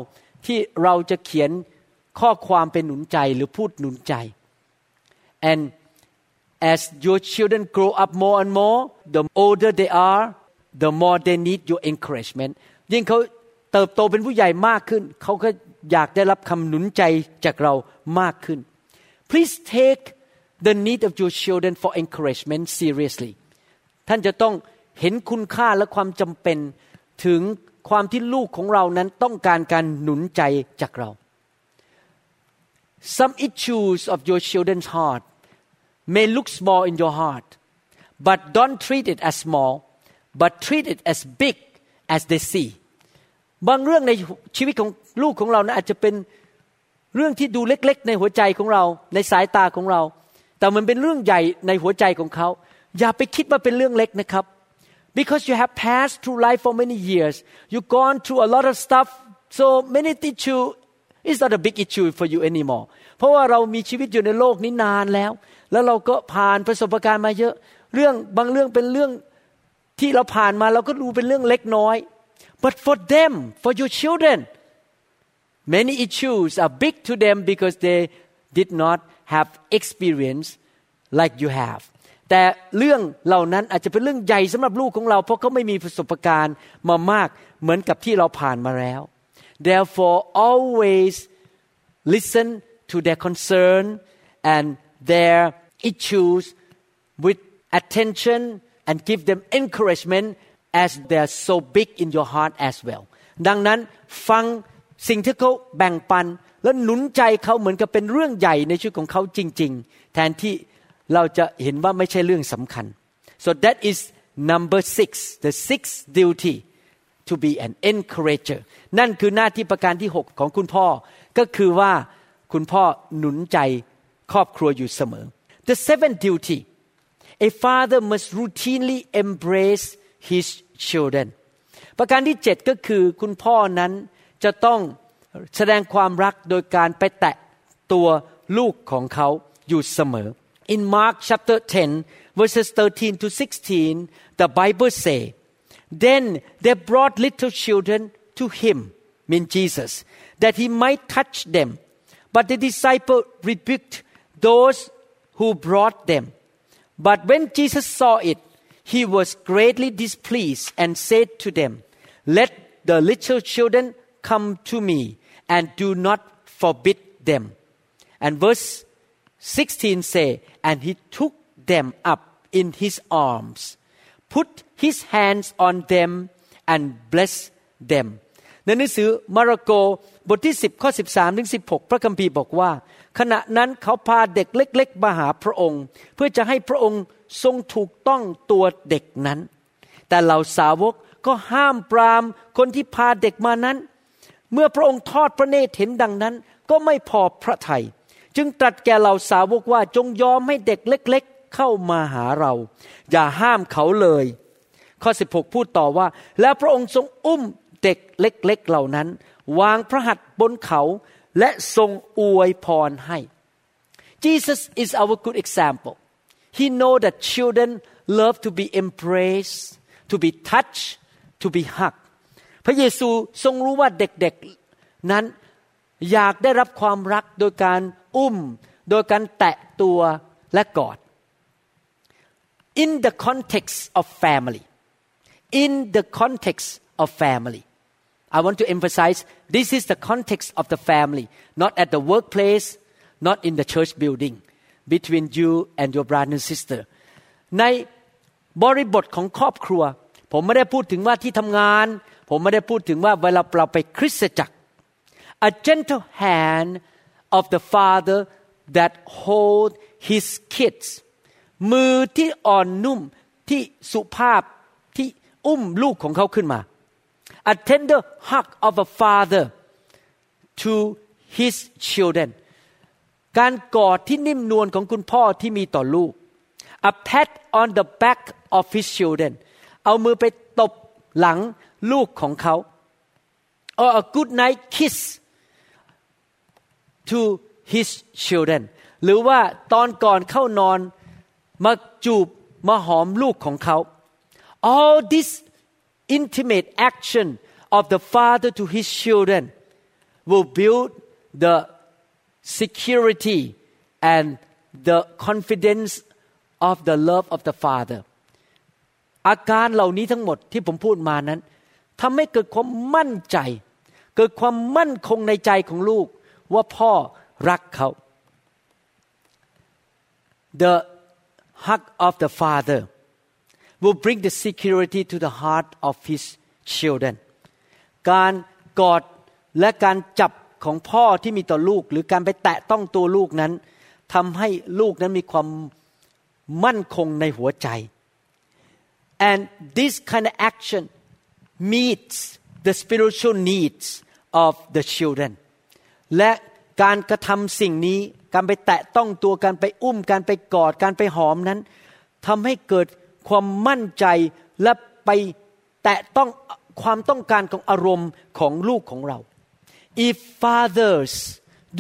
ที่เราจะเขียนข้อความเป็นหนุนใจหรือพูดหนุนใจ and as your children grow up more and more the older they are the more they need your encouragement ยิ่งเขาเติบโตเป็นผู้ใหญ่มากขึ้น เขาก็อยากได้รับคำหนุนใจจากเรามากขึ้น please take the need of your children for encouragement seriously ท่านจะต้องเห็นคุณค่าและความจำเป็นถึงความที่ลูกของเรานั้นต้องการการหนุนใจจากเรา Some issues of your children's heart may look small in your heart, but don't treat it as small, but treat it as big as they see. บางเรื่องในชีวิตของลูกของเรานะอาจจะเป็น เรื่องที่ดูเล็กๆ ในหัวใจของเราในสายตาของเรา แต่มันเป็นเรื่องใหญ่ในหัวใจของเขา อย่าไปคิดว่าเป็นเรื่องเล็กนะครับ because you have passed through life for many years you've gone through a lot of stuff so many issue is not a big issue for you anymore เพราะว่าเรามีชีวิตอยู่ในโลกนี้นานแล้ว แล้วเราก็ผ่านประสบการณ์มาเยอะ เรื่องบางเรื่องเป็นเรื่องที่เราผ่านมาเราก็ดูเป็นเรื่องเล็กน้อย but for them for your children many issues are big to them because they did not have experience like you have แต่เรื่องเหล่านั้นอาจจะเป็นเรื่องใหญ่สำหรับลูกของเรา เพราะเขาไม่มีประสบการณ์มามากเหมือนกับที่เราผ่านมาแล้ว therefore always listen to their concern and their issues with attention and give them encouragement as they are so big in your heart as well ดังนั้นฟัง สิ่งที่เขาแบ่งปันแล้วหนุนใจเขาเหมือนกับเป็นเรื่องใหญ่ในชีวิตของเขาจริง ๆ แทนที่เราจะเห็นว่าไม่ใช่เรื่องสำคัญ so that is number six the sixth duty to be an encourager นั่นคือหน้าที่ประการที่หกของคุณพ่อ ก็คือว่าคุณพ่อหนุนใจครอบครัวอยู่เสมอ the seventh duty a father must routinely embrace his children ประการที่เจ็ดก็คือคุณพ่อนั้น จะต้องแสดงความรักโดยการไปแตะตัวลูกของเขาอยู่เสมอ In Mark chapter 10 verses 13 to 16 the Bible say then they brought little children to him mean Jesus that he might touch them but the disciple rebuked those who brought them but when Jesus saw it he was greatly displeased and said to them let the little children come to me and do not forbid them and verse 16 say and he took them up in his arms put his hands on them and blessed them ในหนังสือมาระโกบทที่ 10 ข้อ 13 ถึง 16 พระคัมภีร์บอกว่า ขณะนั้นเขาพาเด็กเล็ก ๆ มาหาพระองค์ เพื่อจะให้พระองค์ทรงถูกต้องตัวเด็กนั้น แต่เหล่าสาวกก็ห้ามปรามคนที่พาเด็กมานั้น เมื่อพระองค์ทอดพระเนตรเห็นดังนั้น ก็ไม่พอพระทยัยจึงตรัสแก่เหล่าสาวกว่าจงยอมให้เด็กเล็ก ๆ เข้ามาหาเรา อย่าห้ามเขาเลย ข้อ 16 พูดต่อว่า แล้วพระองค์ทรงอุ้มเด็กเล็กๆเหล่านั้น วางพระหัตถ์บนเขาและทรงอวยพรให้ Jesus is our good example He know that children love to be embraced to be touched to be hugged พระเยซูทรงรู้ว่าเด็กๆนั้นอยากได้รับความรักโดยการอุ้ม โดยการแตะตัวและกอด in the context of family in the context of family I want to emphasize this is the context of the family not at the workplace not in the church building between you and your brother and sister ในบริบทของครอบครัว ผมไม่ได้พูดถึงว่าที่ทำงาน ผมไม่ได้พูดถึงว่าเวลาเราไปคริสตจักร a gentle hand of the father that hold his kids มือที่อ่อนนุ่มที่สุภาพที่อุ้มลูกของเขาขึ้นมา a tender hug of a father to his children การกอดที่นิ่มนวลของคุณพ่อที่มีต่อลูก a pat on the back of his children เอามือไปตบหลัง ลูกของเขา or a good night kiss to his children หรือว่าตอนก่อนเข้านอนมาจูบมาหอมลูกของเขา all this intimate action of the father to his children will build the security and the confidence of the love of the father อาการเหล่านี้ทั้งหมดที่ผมพูดมานั้น ทำให้เกิดความมั่นใจ เกิดความมั่นคงในใจของลูกว่าพ่อรักเขา the hug of the father will bring the security to the heart of his children การกอดและการจับของพ่อที่มีต่อลูก หรือการไปแตะต้องตัวลูกนั้นทำให้ลูกนั้นมีความมั่นคงในหัวใจ and this kind of action meets the spiritual needs of the children และการกระทำสิ่งนี้การไปแตะต้องตัวการไปอุ้มการไปกอดการไปหอมนั้นทำให้เกิดความมั่นใจและไปแตะต้องความต้องการของอารมณ์ของลูกของเรา if fathers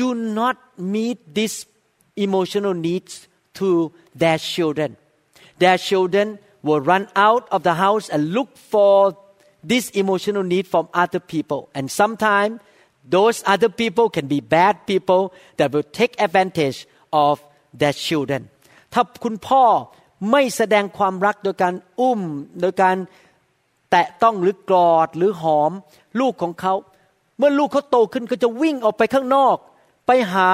do not meet these emotional needs to their children their children will run out of the house and look for this emotional need from other people and sometimes those other people can be bad people that will take advantage of their children ถ้าคุณพ่อไม่แสดงความรักโดยการอุ้ม โดยการแตะต้องหรือกอดหรือหอม ลูกของเขา เมื่อลูกเขาโตขึ้นก็จะวิ่งออกไปข้างนอก ไปหา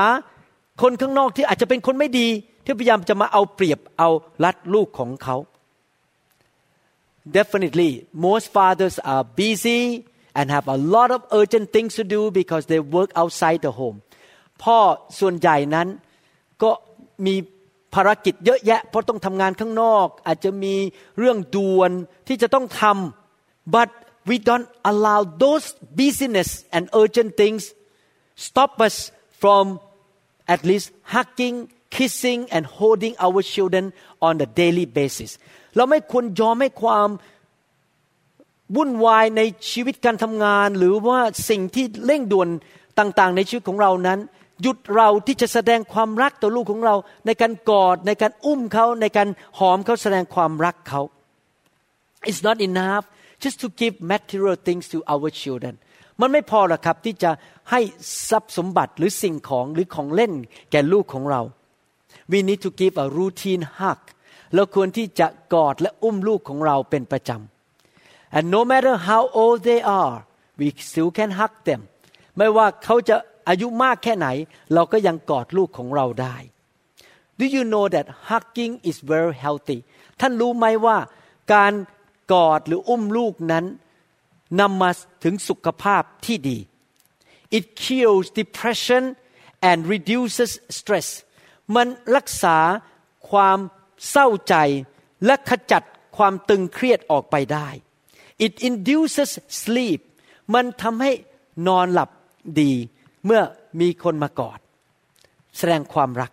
คนข้างนอกที่อาจจะเป็นคนไม่ดี ที่พยายามจะมาเอาเปรียบเอารัดลูกของเขา Definitely most fathers are busy and have a lot of urgent things to do because they work outside the home พ่อส่วนใหญ่นั้นก็มีภารกิจเยอะแยะเพราะต้องทำงานข้างนอก อาจจะมีเรื่องด่วนที่จะต้องทำ but we don't allow those busyness and urgent things stop us from at least hugging kissing and holding our children on a daily basis เราไม่ควรยอมให้ความวุ่นวายในชีวิตการทำงาน หรือว่าสิ่งที่เร่งด่วนต่างๆ ในชีวิตของเรานั้น หยุดเราที่จะแสดงความรักต่อลูกของเรา ในการกอดในการอุ้มเขาในการหอมเขาแสดงความรักเขา It's not enough just to give material things to our children มันไม่พอหรอกครับที่จะให้ทรัพย์สมบัติหรือสิ่งของหรือของเล่นแก่ลูกของเรา we need to give a routine hug เราควรที่จะกอดและอุ้มลูกของเราเป็นประจำ and no matter how old they are we still can hug them ไม่ว่าเขาจะอายุมากแค่ไหน เราก็ยังกอดลูกของเราได้ Do you know that hugging is very healthy ท่านรู้ไหมว่าการกอดหรืออุ้มลูกนั้นนำมาถึงสุขภาพที่ดี It cures depression and reduces stress มันรักษาความเศร้าใจและขจัดความตึงเครียดออกไปได้ It induces sleep มันทำให้นอนหลับดีเมื่อมีคนมากอด แสดงความรัก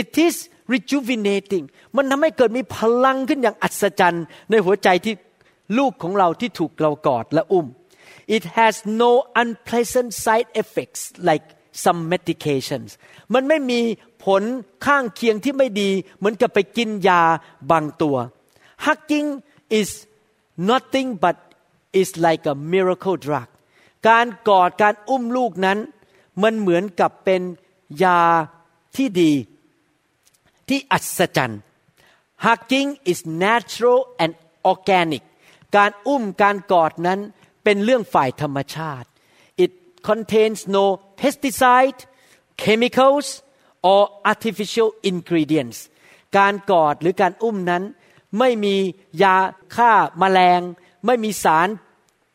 It is rejuvenating มันทำให้เกิดมีพลังขึ้นอย่างอัศจรรย์ ในหัวใจที่ลูกของเราที่ถูกเรากอดและอุ้ม It has no unpleasant side effects like some medications มันไม่มี ผลข้างเคียงที่ไม่ดี เหมือนกับไปกินยาบางตัว Hugging is nothing but is like a miracle drug การกอดการอุ้มลูกนั้น มันเหมือนกับเป็นยาที่ดี ที่อัศจรรย์ Hugging is natural and organic การอุ้มการกอดนั้นเป็นเรื่องฝ่ายธรรมชาติ it contains no pesticide chemicals or artificial ingredients การกอดหรือการอุ้มนั้น ไม่มียาฆ่ามาแมลง ไม่มีสาร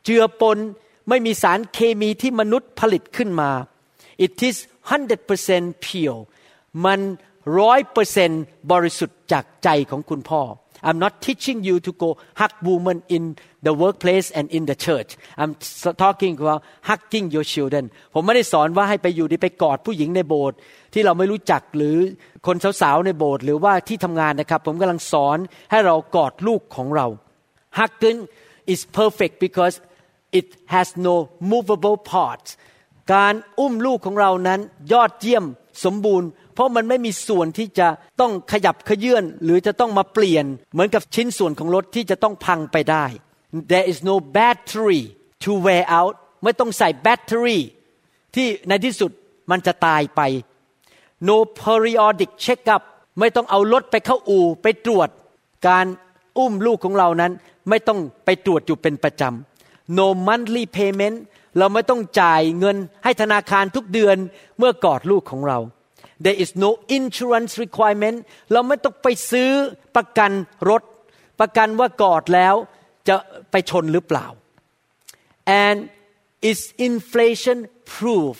เจือปน ไม่มีสารเคมีที่มนุษย์ผลิตขึ้นมา it is 100% pure มันร้อยเปอร์เซนบริสุทธิ์จากใจของคุณพ่อ I'm not teaching you to go hug women in the workplace and in the church I'm talking about hugging your children ผมไม่ได้สอนว่าให้ไปอยู่ดีไปกอดผู้หญิงในโบสถ์ที่เราไม่รู้จักหรือคนสาวๆในโบสถ์หรือว่าที่ทำงานนะครับ ผมกำลังสอนให้เรากอดลูกของเรา Hugging is perfect because it has no movable parts การอุ้มลูกของเรานั้นยอดเยี่ยมสมบูรณ์ ราะมันไม่มีส่วนที่จะต้องขยับขยื่นหรือจะต้องมาเปลี่ยน เหมือนกับชิ้นส่วนของรถที่จะต้องพังไปได้ there is no battery to wear out ไม่ต้องใส่แบตเตอรี่ที่ในที่สุดมันจะตายไป no periodic checkup ไม่ต้องเอารถไปเข้าอู่ไปตรวจ การอุ้มลูกของเรานั้น ไม่ต้องไปตรวจอยู่เป็นประจำ no monthly payment เราไม่ต้องจ่ายเงินให้ธนาคารทุกเดือนเมื่อกอดลูกของเรา there is no insurance requirement เราไม่ต้องไปซื้อประกันรถ ประกันว่ากอดแล้วจะไปชนหรือเปล่า and is inflation proof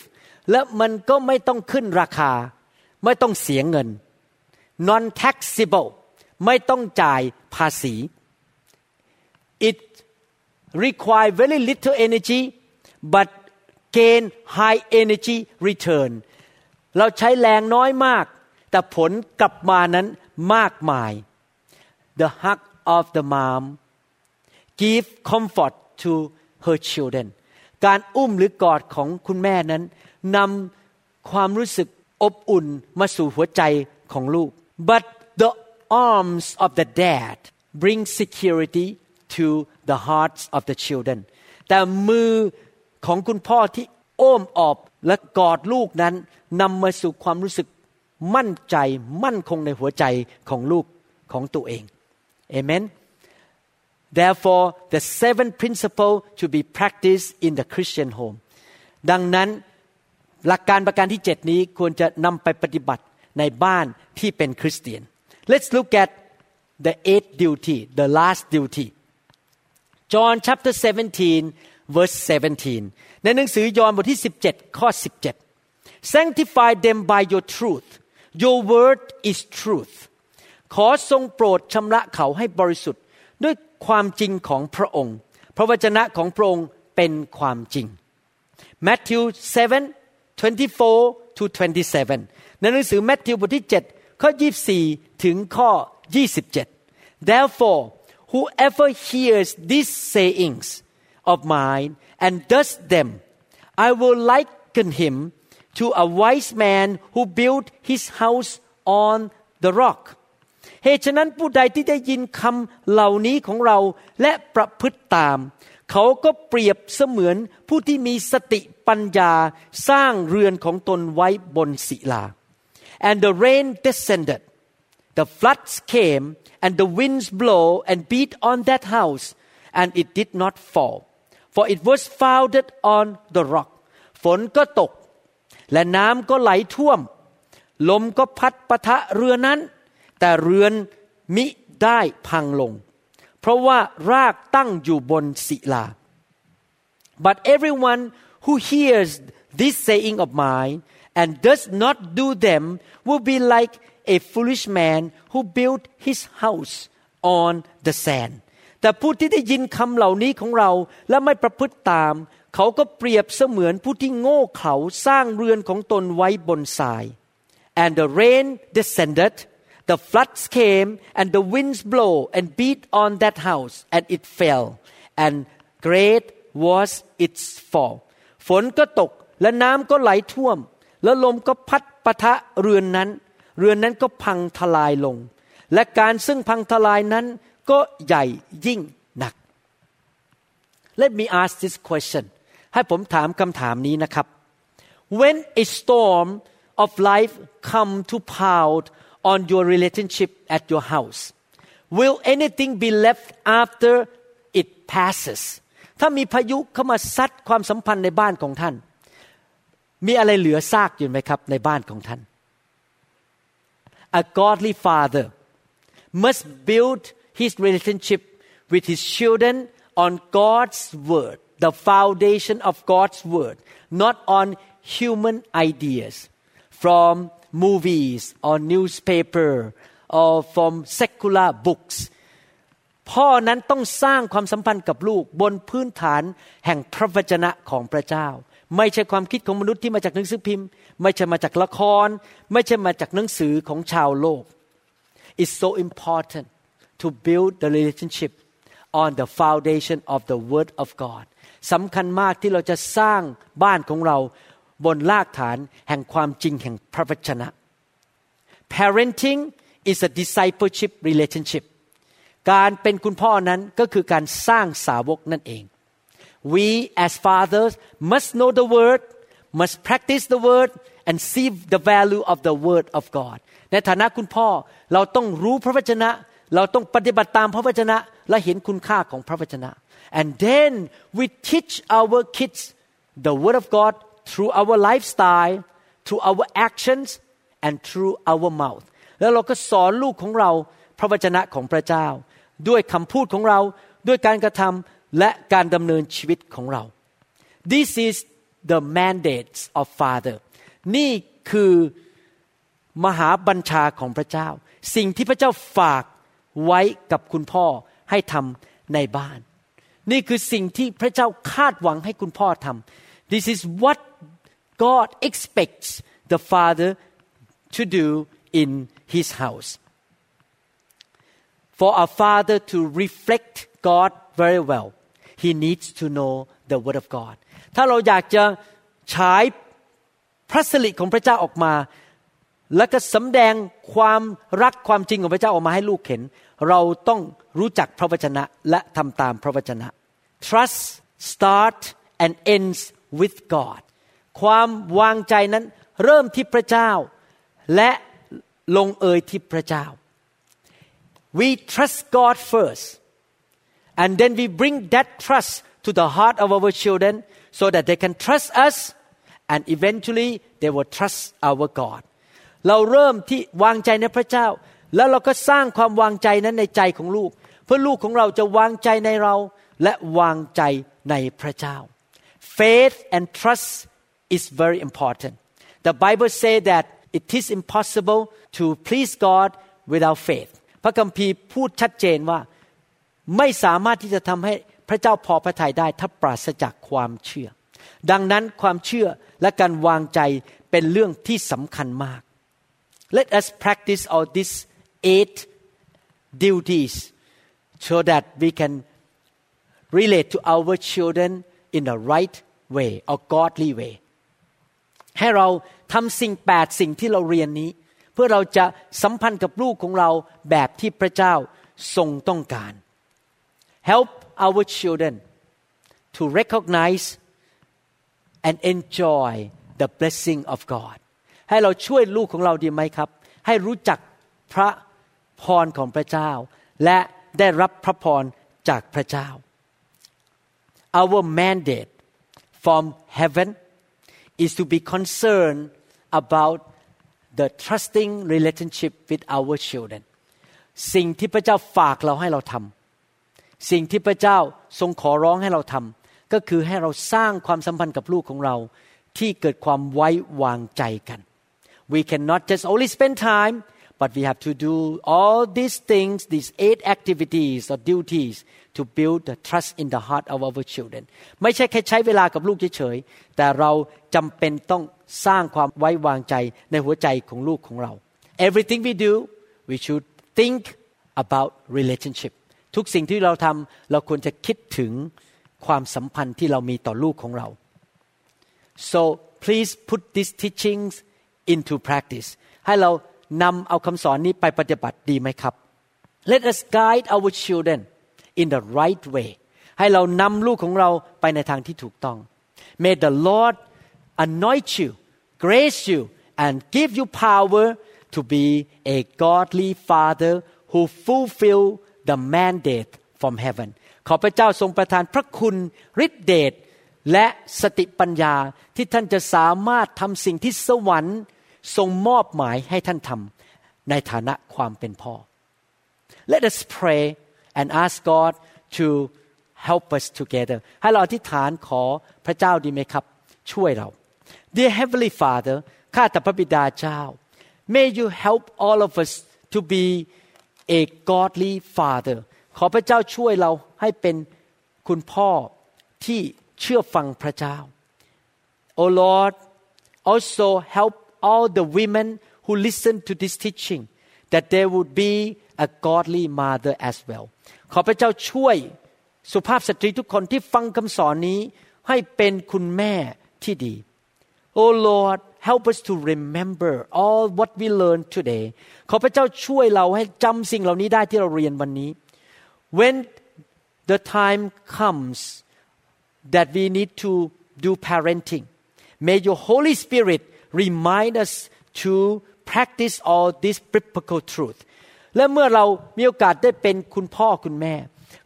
และมันก็ไม่ต้องขึ้นราคา ไม่ต้องเสียเงิน non taxable ไม่ต้องจ่ายภาษี it require very little energy but gain high energy return เราใช้แรงน้อยมาก แต่ผลกลับมานั้นมากมาย the hug of the mom give comfort to her children การอุ้มหรือกอดของคุณแม่นั้นนำความรู้สึกอบอุ่นมาสู่หัวใจของลูก but the arms of the dad bring security to the hearts of the children แต่มือของคุณพ่อที่โอ้มออบและกอดลูกนั้น นำมาสู่ความรู้สึกมั่นใจมั่นคงในหัวใจของลูกของตัวเองเอเมน therefore the seven principle to be practiced in the Christian home ดังนั้นหลักการประการที่เจ็ดนี้ควรจะนำไปปฏิบัติในบ้านที่เป็นคริสเตียน let's look at the eighth duty the last duty John chapter 17 verse 17 ในหนังสือยอห์นบทที่ 17 ข้อ 17 sanctify them by your truth your word is truth ขอทรงโปรดชำระเขาให้บริสุทธิ์ด้วยความจริงของพระองค์ พระวจนะของพระองค์เป็นความจริง Matthew 7 24 to 27 ในหนังสือแมทธิวบทที่ 7 ข้อ 24 ถึงข้อ 27 Therefore whoever hears these sayings of mine and does them I will liken him to a wise man who built his house on the rock เหตุฉะนั้นผู้ใดที่ได้ยินคำเหล่านี้ของเราและประพฤติตาม เขาก็เปรียบเสมือนผู้ที่มีสติปัญญาสร้างเรือนของตนไว้บนศิลา and the rain descended the floods came and the winds blow and beat on that house and it did not fall for it was founded on the rock ฝนก็ตก และน้ำก็ไหลท่วม ลมก็พัดปะทะเรือนั้น แต่เรือนมิได้พังลง เพราะว่ารากตั้งอยู่บนศิลา but everyone who hears this saying of mine and does not do them will be like a foolish man who built his house on the sand แต่ผู้ที่ได้ยินคำเหล่านี้ของเราและไม่ประพฤติตาม เขาก็เปรียบเสมือนผู้ที่โง่เขลาสร้างเรือนของตนไว้บนทราย and the rain descended the floods came and the winds blow and beat on that house and it fell and great was its fall ฝนก็ตกและน้ำก็ไหลท่วม แล้วลมก็พัดปะทะเรือนนั้น เรือนนั้นก็พังทลายลง และการซึ่งพังทลายนั้น ก็ใหญ่ยิ่งหนัก Let me ask this question ให้ผมถามคำถามนี้นะครับ When a storm of life come to pound on your relationship at your house will anything be left after it passes ถ้ามีพายุเข้ามาซัดความสัมพันธ์ในบ้านของท่าน มีอะไรเหลือซากอยู่ไหมครับในบ้านของท่าน A godly father must build his relationship with his children on God's word the foundation of God's word not on human ideas from movies or newspaper or from secular books พ่อนั้นต้องสร้างความสัมพันธ์กับลูกบนพื้นฐานแห่งพระวจนะของพระเจ้า ไม่ใช่ความคิดของมนุษย์ที่มาจากหนังสือพิมพ์ ไม่ใช่มาจากละคร ไม่ใช่มาจากหนังสือของชาวโลก It's so important to build the relationship on the foundation of the Word of God สำคัญมากที่เราจะสร้างบ้านของเราบนรากฐานแห่งความจริงแห่งพระวจนะ Parenting is a discipleship relationship การเป็นคุณพ่อนั้นก็คือการสร้างสาวกนั่นเอง we as fathers must know the word must practice the word and see the value of the word of God ในฐานะคุณพ่อเราต้องรู้พระวจนะ เราต้องปฏิบัติตามพระวจนะ และเห็นคุณค่าของพระวจนะ and then we teach our kids the word of God through our lifestyle through our actions and through our mouth แล้วเราก็สอนลูกของเราพระวจนะของพระเจ้า ด้วยคำพูดของเราด้วยการกระทำและการดำเนินชีวิตของเรา This is the mandates of Father นี่คือมหาบัญชาของพระเจ้า สิ่งที่พระเจ้าฝาก ไว้กับคุณพ่อให้ทำในบ้าน นี่คือสิ่งที่พระเจ้าคาดหวังให้คุณพ่อทำ This is what God expects the father to do in his house for a father to reflect God very well he needs to know the word of God ถ้าเราอยากจะฉายพระสิริของพระเจ้าออกมา แล้วก็สำแดงความรักความจริงของพระเจ้าออกมาให้ลูกเห็น เราต้องรู้จักพระวจนะและทำตามพระวจนะ trust start and ends with God ความวางใจนั้นเริ่มที่พระเจ้า และลงเอยที่พระเจ้า we trust God first and then we bring that trust to the heart of our children so that they can trust us and eventually they will trust our God เราเริ่มที่วางใจในพระเจ้า แล้วเราก็สร้างความวางใจนั้นในใจของลูก เพื่อลูกของเราจะวางใจในเราและวางใจในพระเจ้า faith and trust is very important the Bible say that it is impossible to please God without faith พระคัมภีร์พูดชัดเจนว่าไม่สามารถที่จะทำให้พระเจ้าพอพระทัยได้ถ้าปราศจากความเชื่อ ดังนั้นความเชื่อและการวางใจเป็นเรื่องที่สำคัญมาก Let us practice all these eight duties so that we can relate to our children in the right way or godly way ให้เราทำสิ่งแปดสิ่งที่เราเรียนนี้ เพื่อเราจะสัมพันธ์กับลูกของเราแบบที่พระเจ้าทรงต้องการ help our children to recognize and enjoy the blessing of God ให้เราช่วยลูกของเราดีไหมครับ ให้รู้จักพระพรของพระเจ้า และได้รับพระพรจากพระเจ้า our mandate from heaven is to be concerned about the trusting relationship with our children สิ่งที่พระเจ้าฝากเราให้เราทำสิ่งที่พระเจ้าทรงขอร้องให้เราทำก็คือให้เราสร้างความสัมพันธ์กับลูกของเราที่เกิดความไว้วางใจกัน we cannot just only spend time but we have to do all these things these eight activities or duties to build the trust in the heart of our children ไม่ใช่แค่ใช้เวลากับลูกเฉยๆแต่เราจำเป็นต้องสร้างความไว้วางใจในหัวใจของลูกของเรา everything we do we should think about relationship ทุกสิ่งที่เราทำเราควรจะคิดถึงความสัมพันธ์ที่เรามีต่อลูกของเรา so please put these teachings into practice ให้เรานำเอาคำสอนนี้ไปปฏิบัติดีไหมครับ let us guide our children in the right way ให้เรานำลูกของเราไปในทางที่ถูกต้อง may the Lord anoint you grace you and give you power to be a godly father who fulfill the mandate from heaven ขอพระเจ้าทรงประทานพระคุณฤทธิเดชและสติปัญญาที่ท่านจะสามารถทำสิ่งที่สวรรค์ ทรงมอบหมายให้ท่านทำในฐานะความเป็นพ่อ Let us pray and ask God to help us together ให้เราอธิษฐานขอพระเจ้าดีไหมครับ ช่วยเรา Dear Heavenly Father ข้าแต่พระบิดาเจ้า May you help all of us to be a godly father ขอพระเจ้าช่วยเราให้เป็นคุณพ่อที่เชื่อฟังพระเจ้า Oh Lord also help all the women who listen to this teaching that they would be a godly mother as well ขอพระเจ้าช่วยสุภาพสตรีทุกคนที่ฟังคำสอนนี้ ให้เป็นคุณแม่ที่ดี Oh Lord help us to remember all what we learned today ขอพระเจ้าช่วยเราให้จำสิ่งเหล่านี้ได้ที่เราเรียนวันนี้ when the time comes that we need to do parenting may your Holy Spirit remind us to practice all this biblical truth และเมื่อเรามีโอกาสได้เป็นคุณพ่อคุณแม่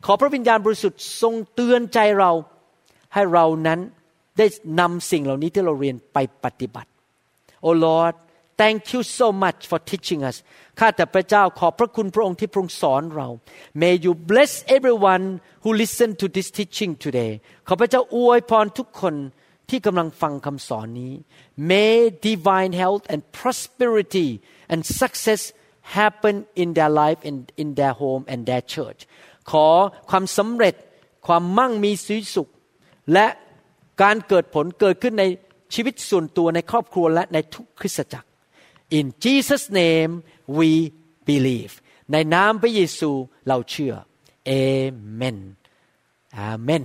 ขอพระวิญญาณบริสุทธิ์ทรงเตือนใจเรา ให้เรานั้นได้นำสิ่งเหล่านี้ที่เราเรียนไปปฏิบัติ Oh Lord thank you so much for teaching us ข้าแต่พระเจ้าขอพระคุณพระองค์ที่พระองค์สอนเรา May you bless everyone who listen to this teaching today ขอพระเจ้าอวยพรทุกคน ที่กำลังฟังคำสอนนี้ May divine health and prosperity and success happen in their life and in their home and their church ขอความสำเร็จความมั่งมีสีสุข และการเกิดผลเกิดขึ้นในชีวิตส่วนตัวในครอบครัวและในทุกคริสตจักร In Jesus name we believe ในนามพระเยซูเราเชื่อ Amen Amen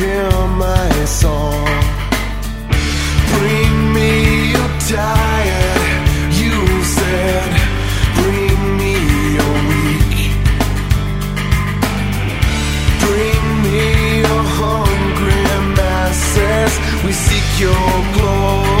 hear my song. Bring me your you said. Bring me your weak. Bring me your hungry masses. We seek your glory.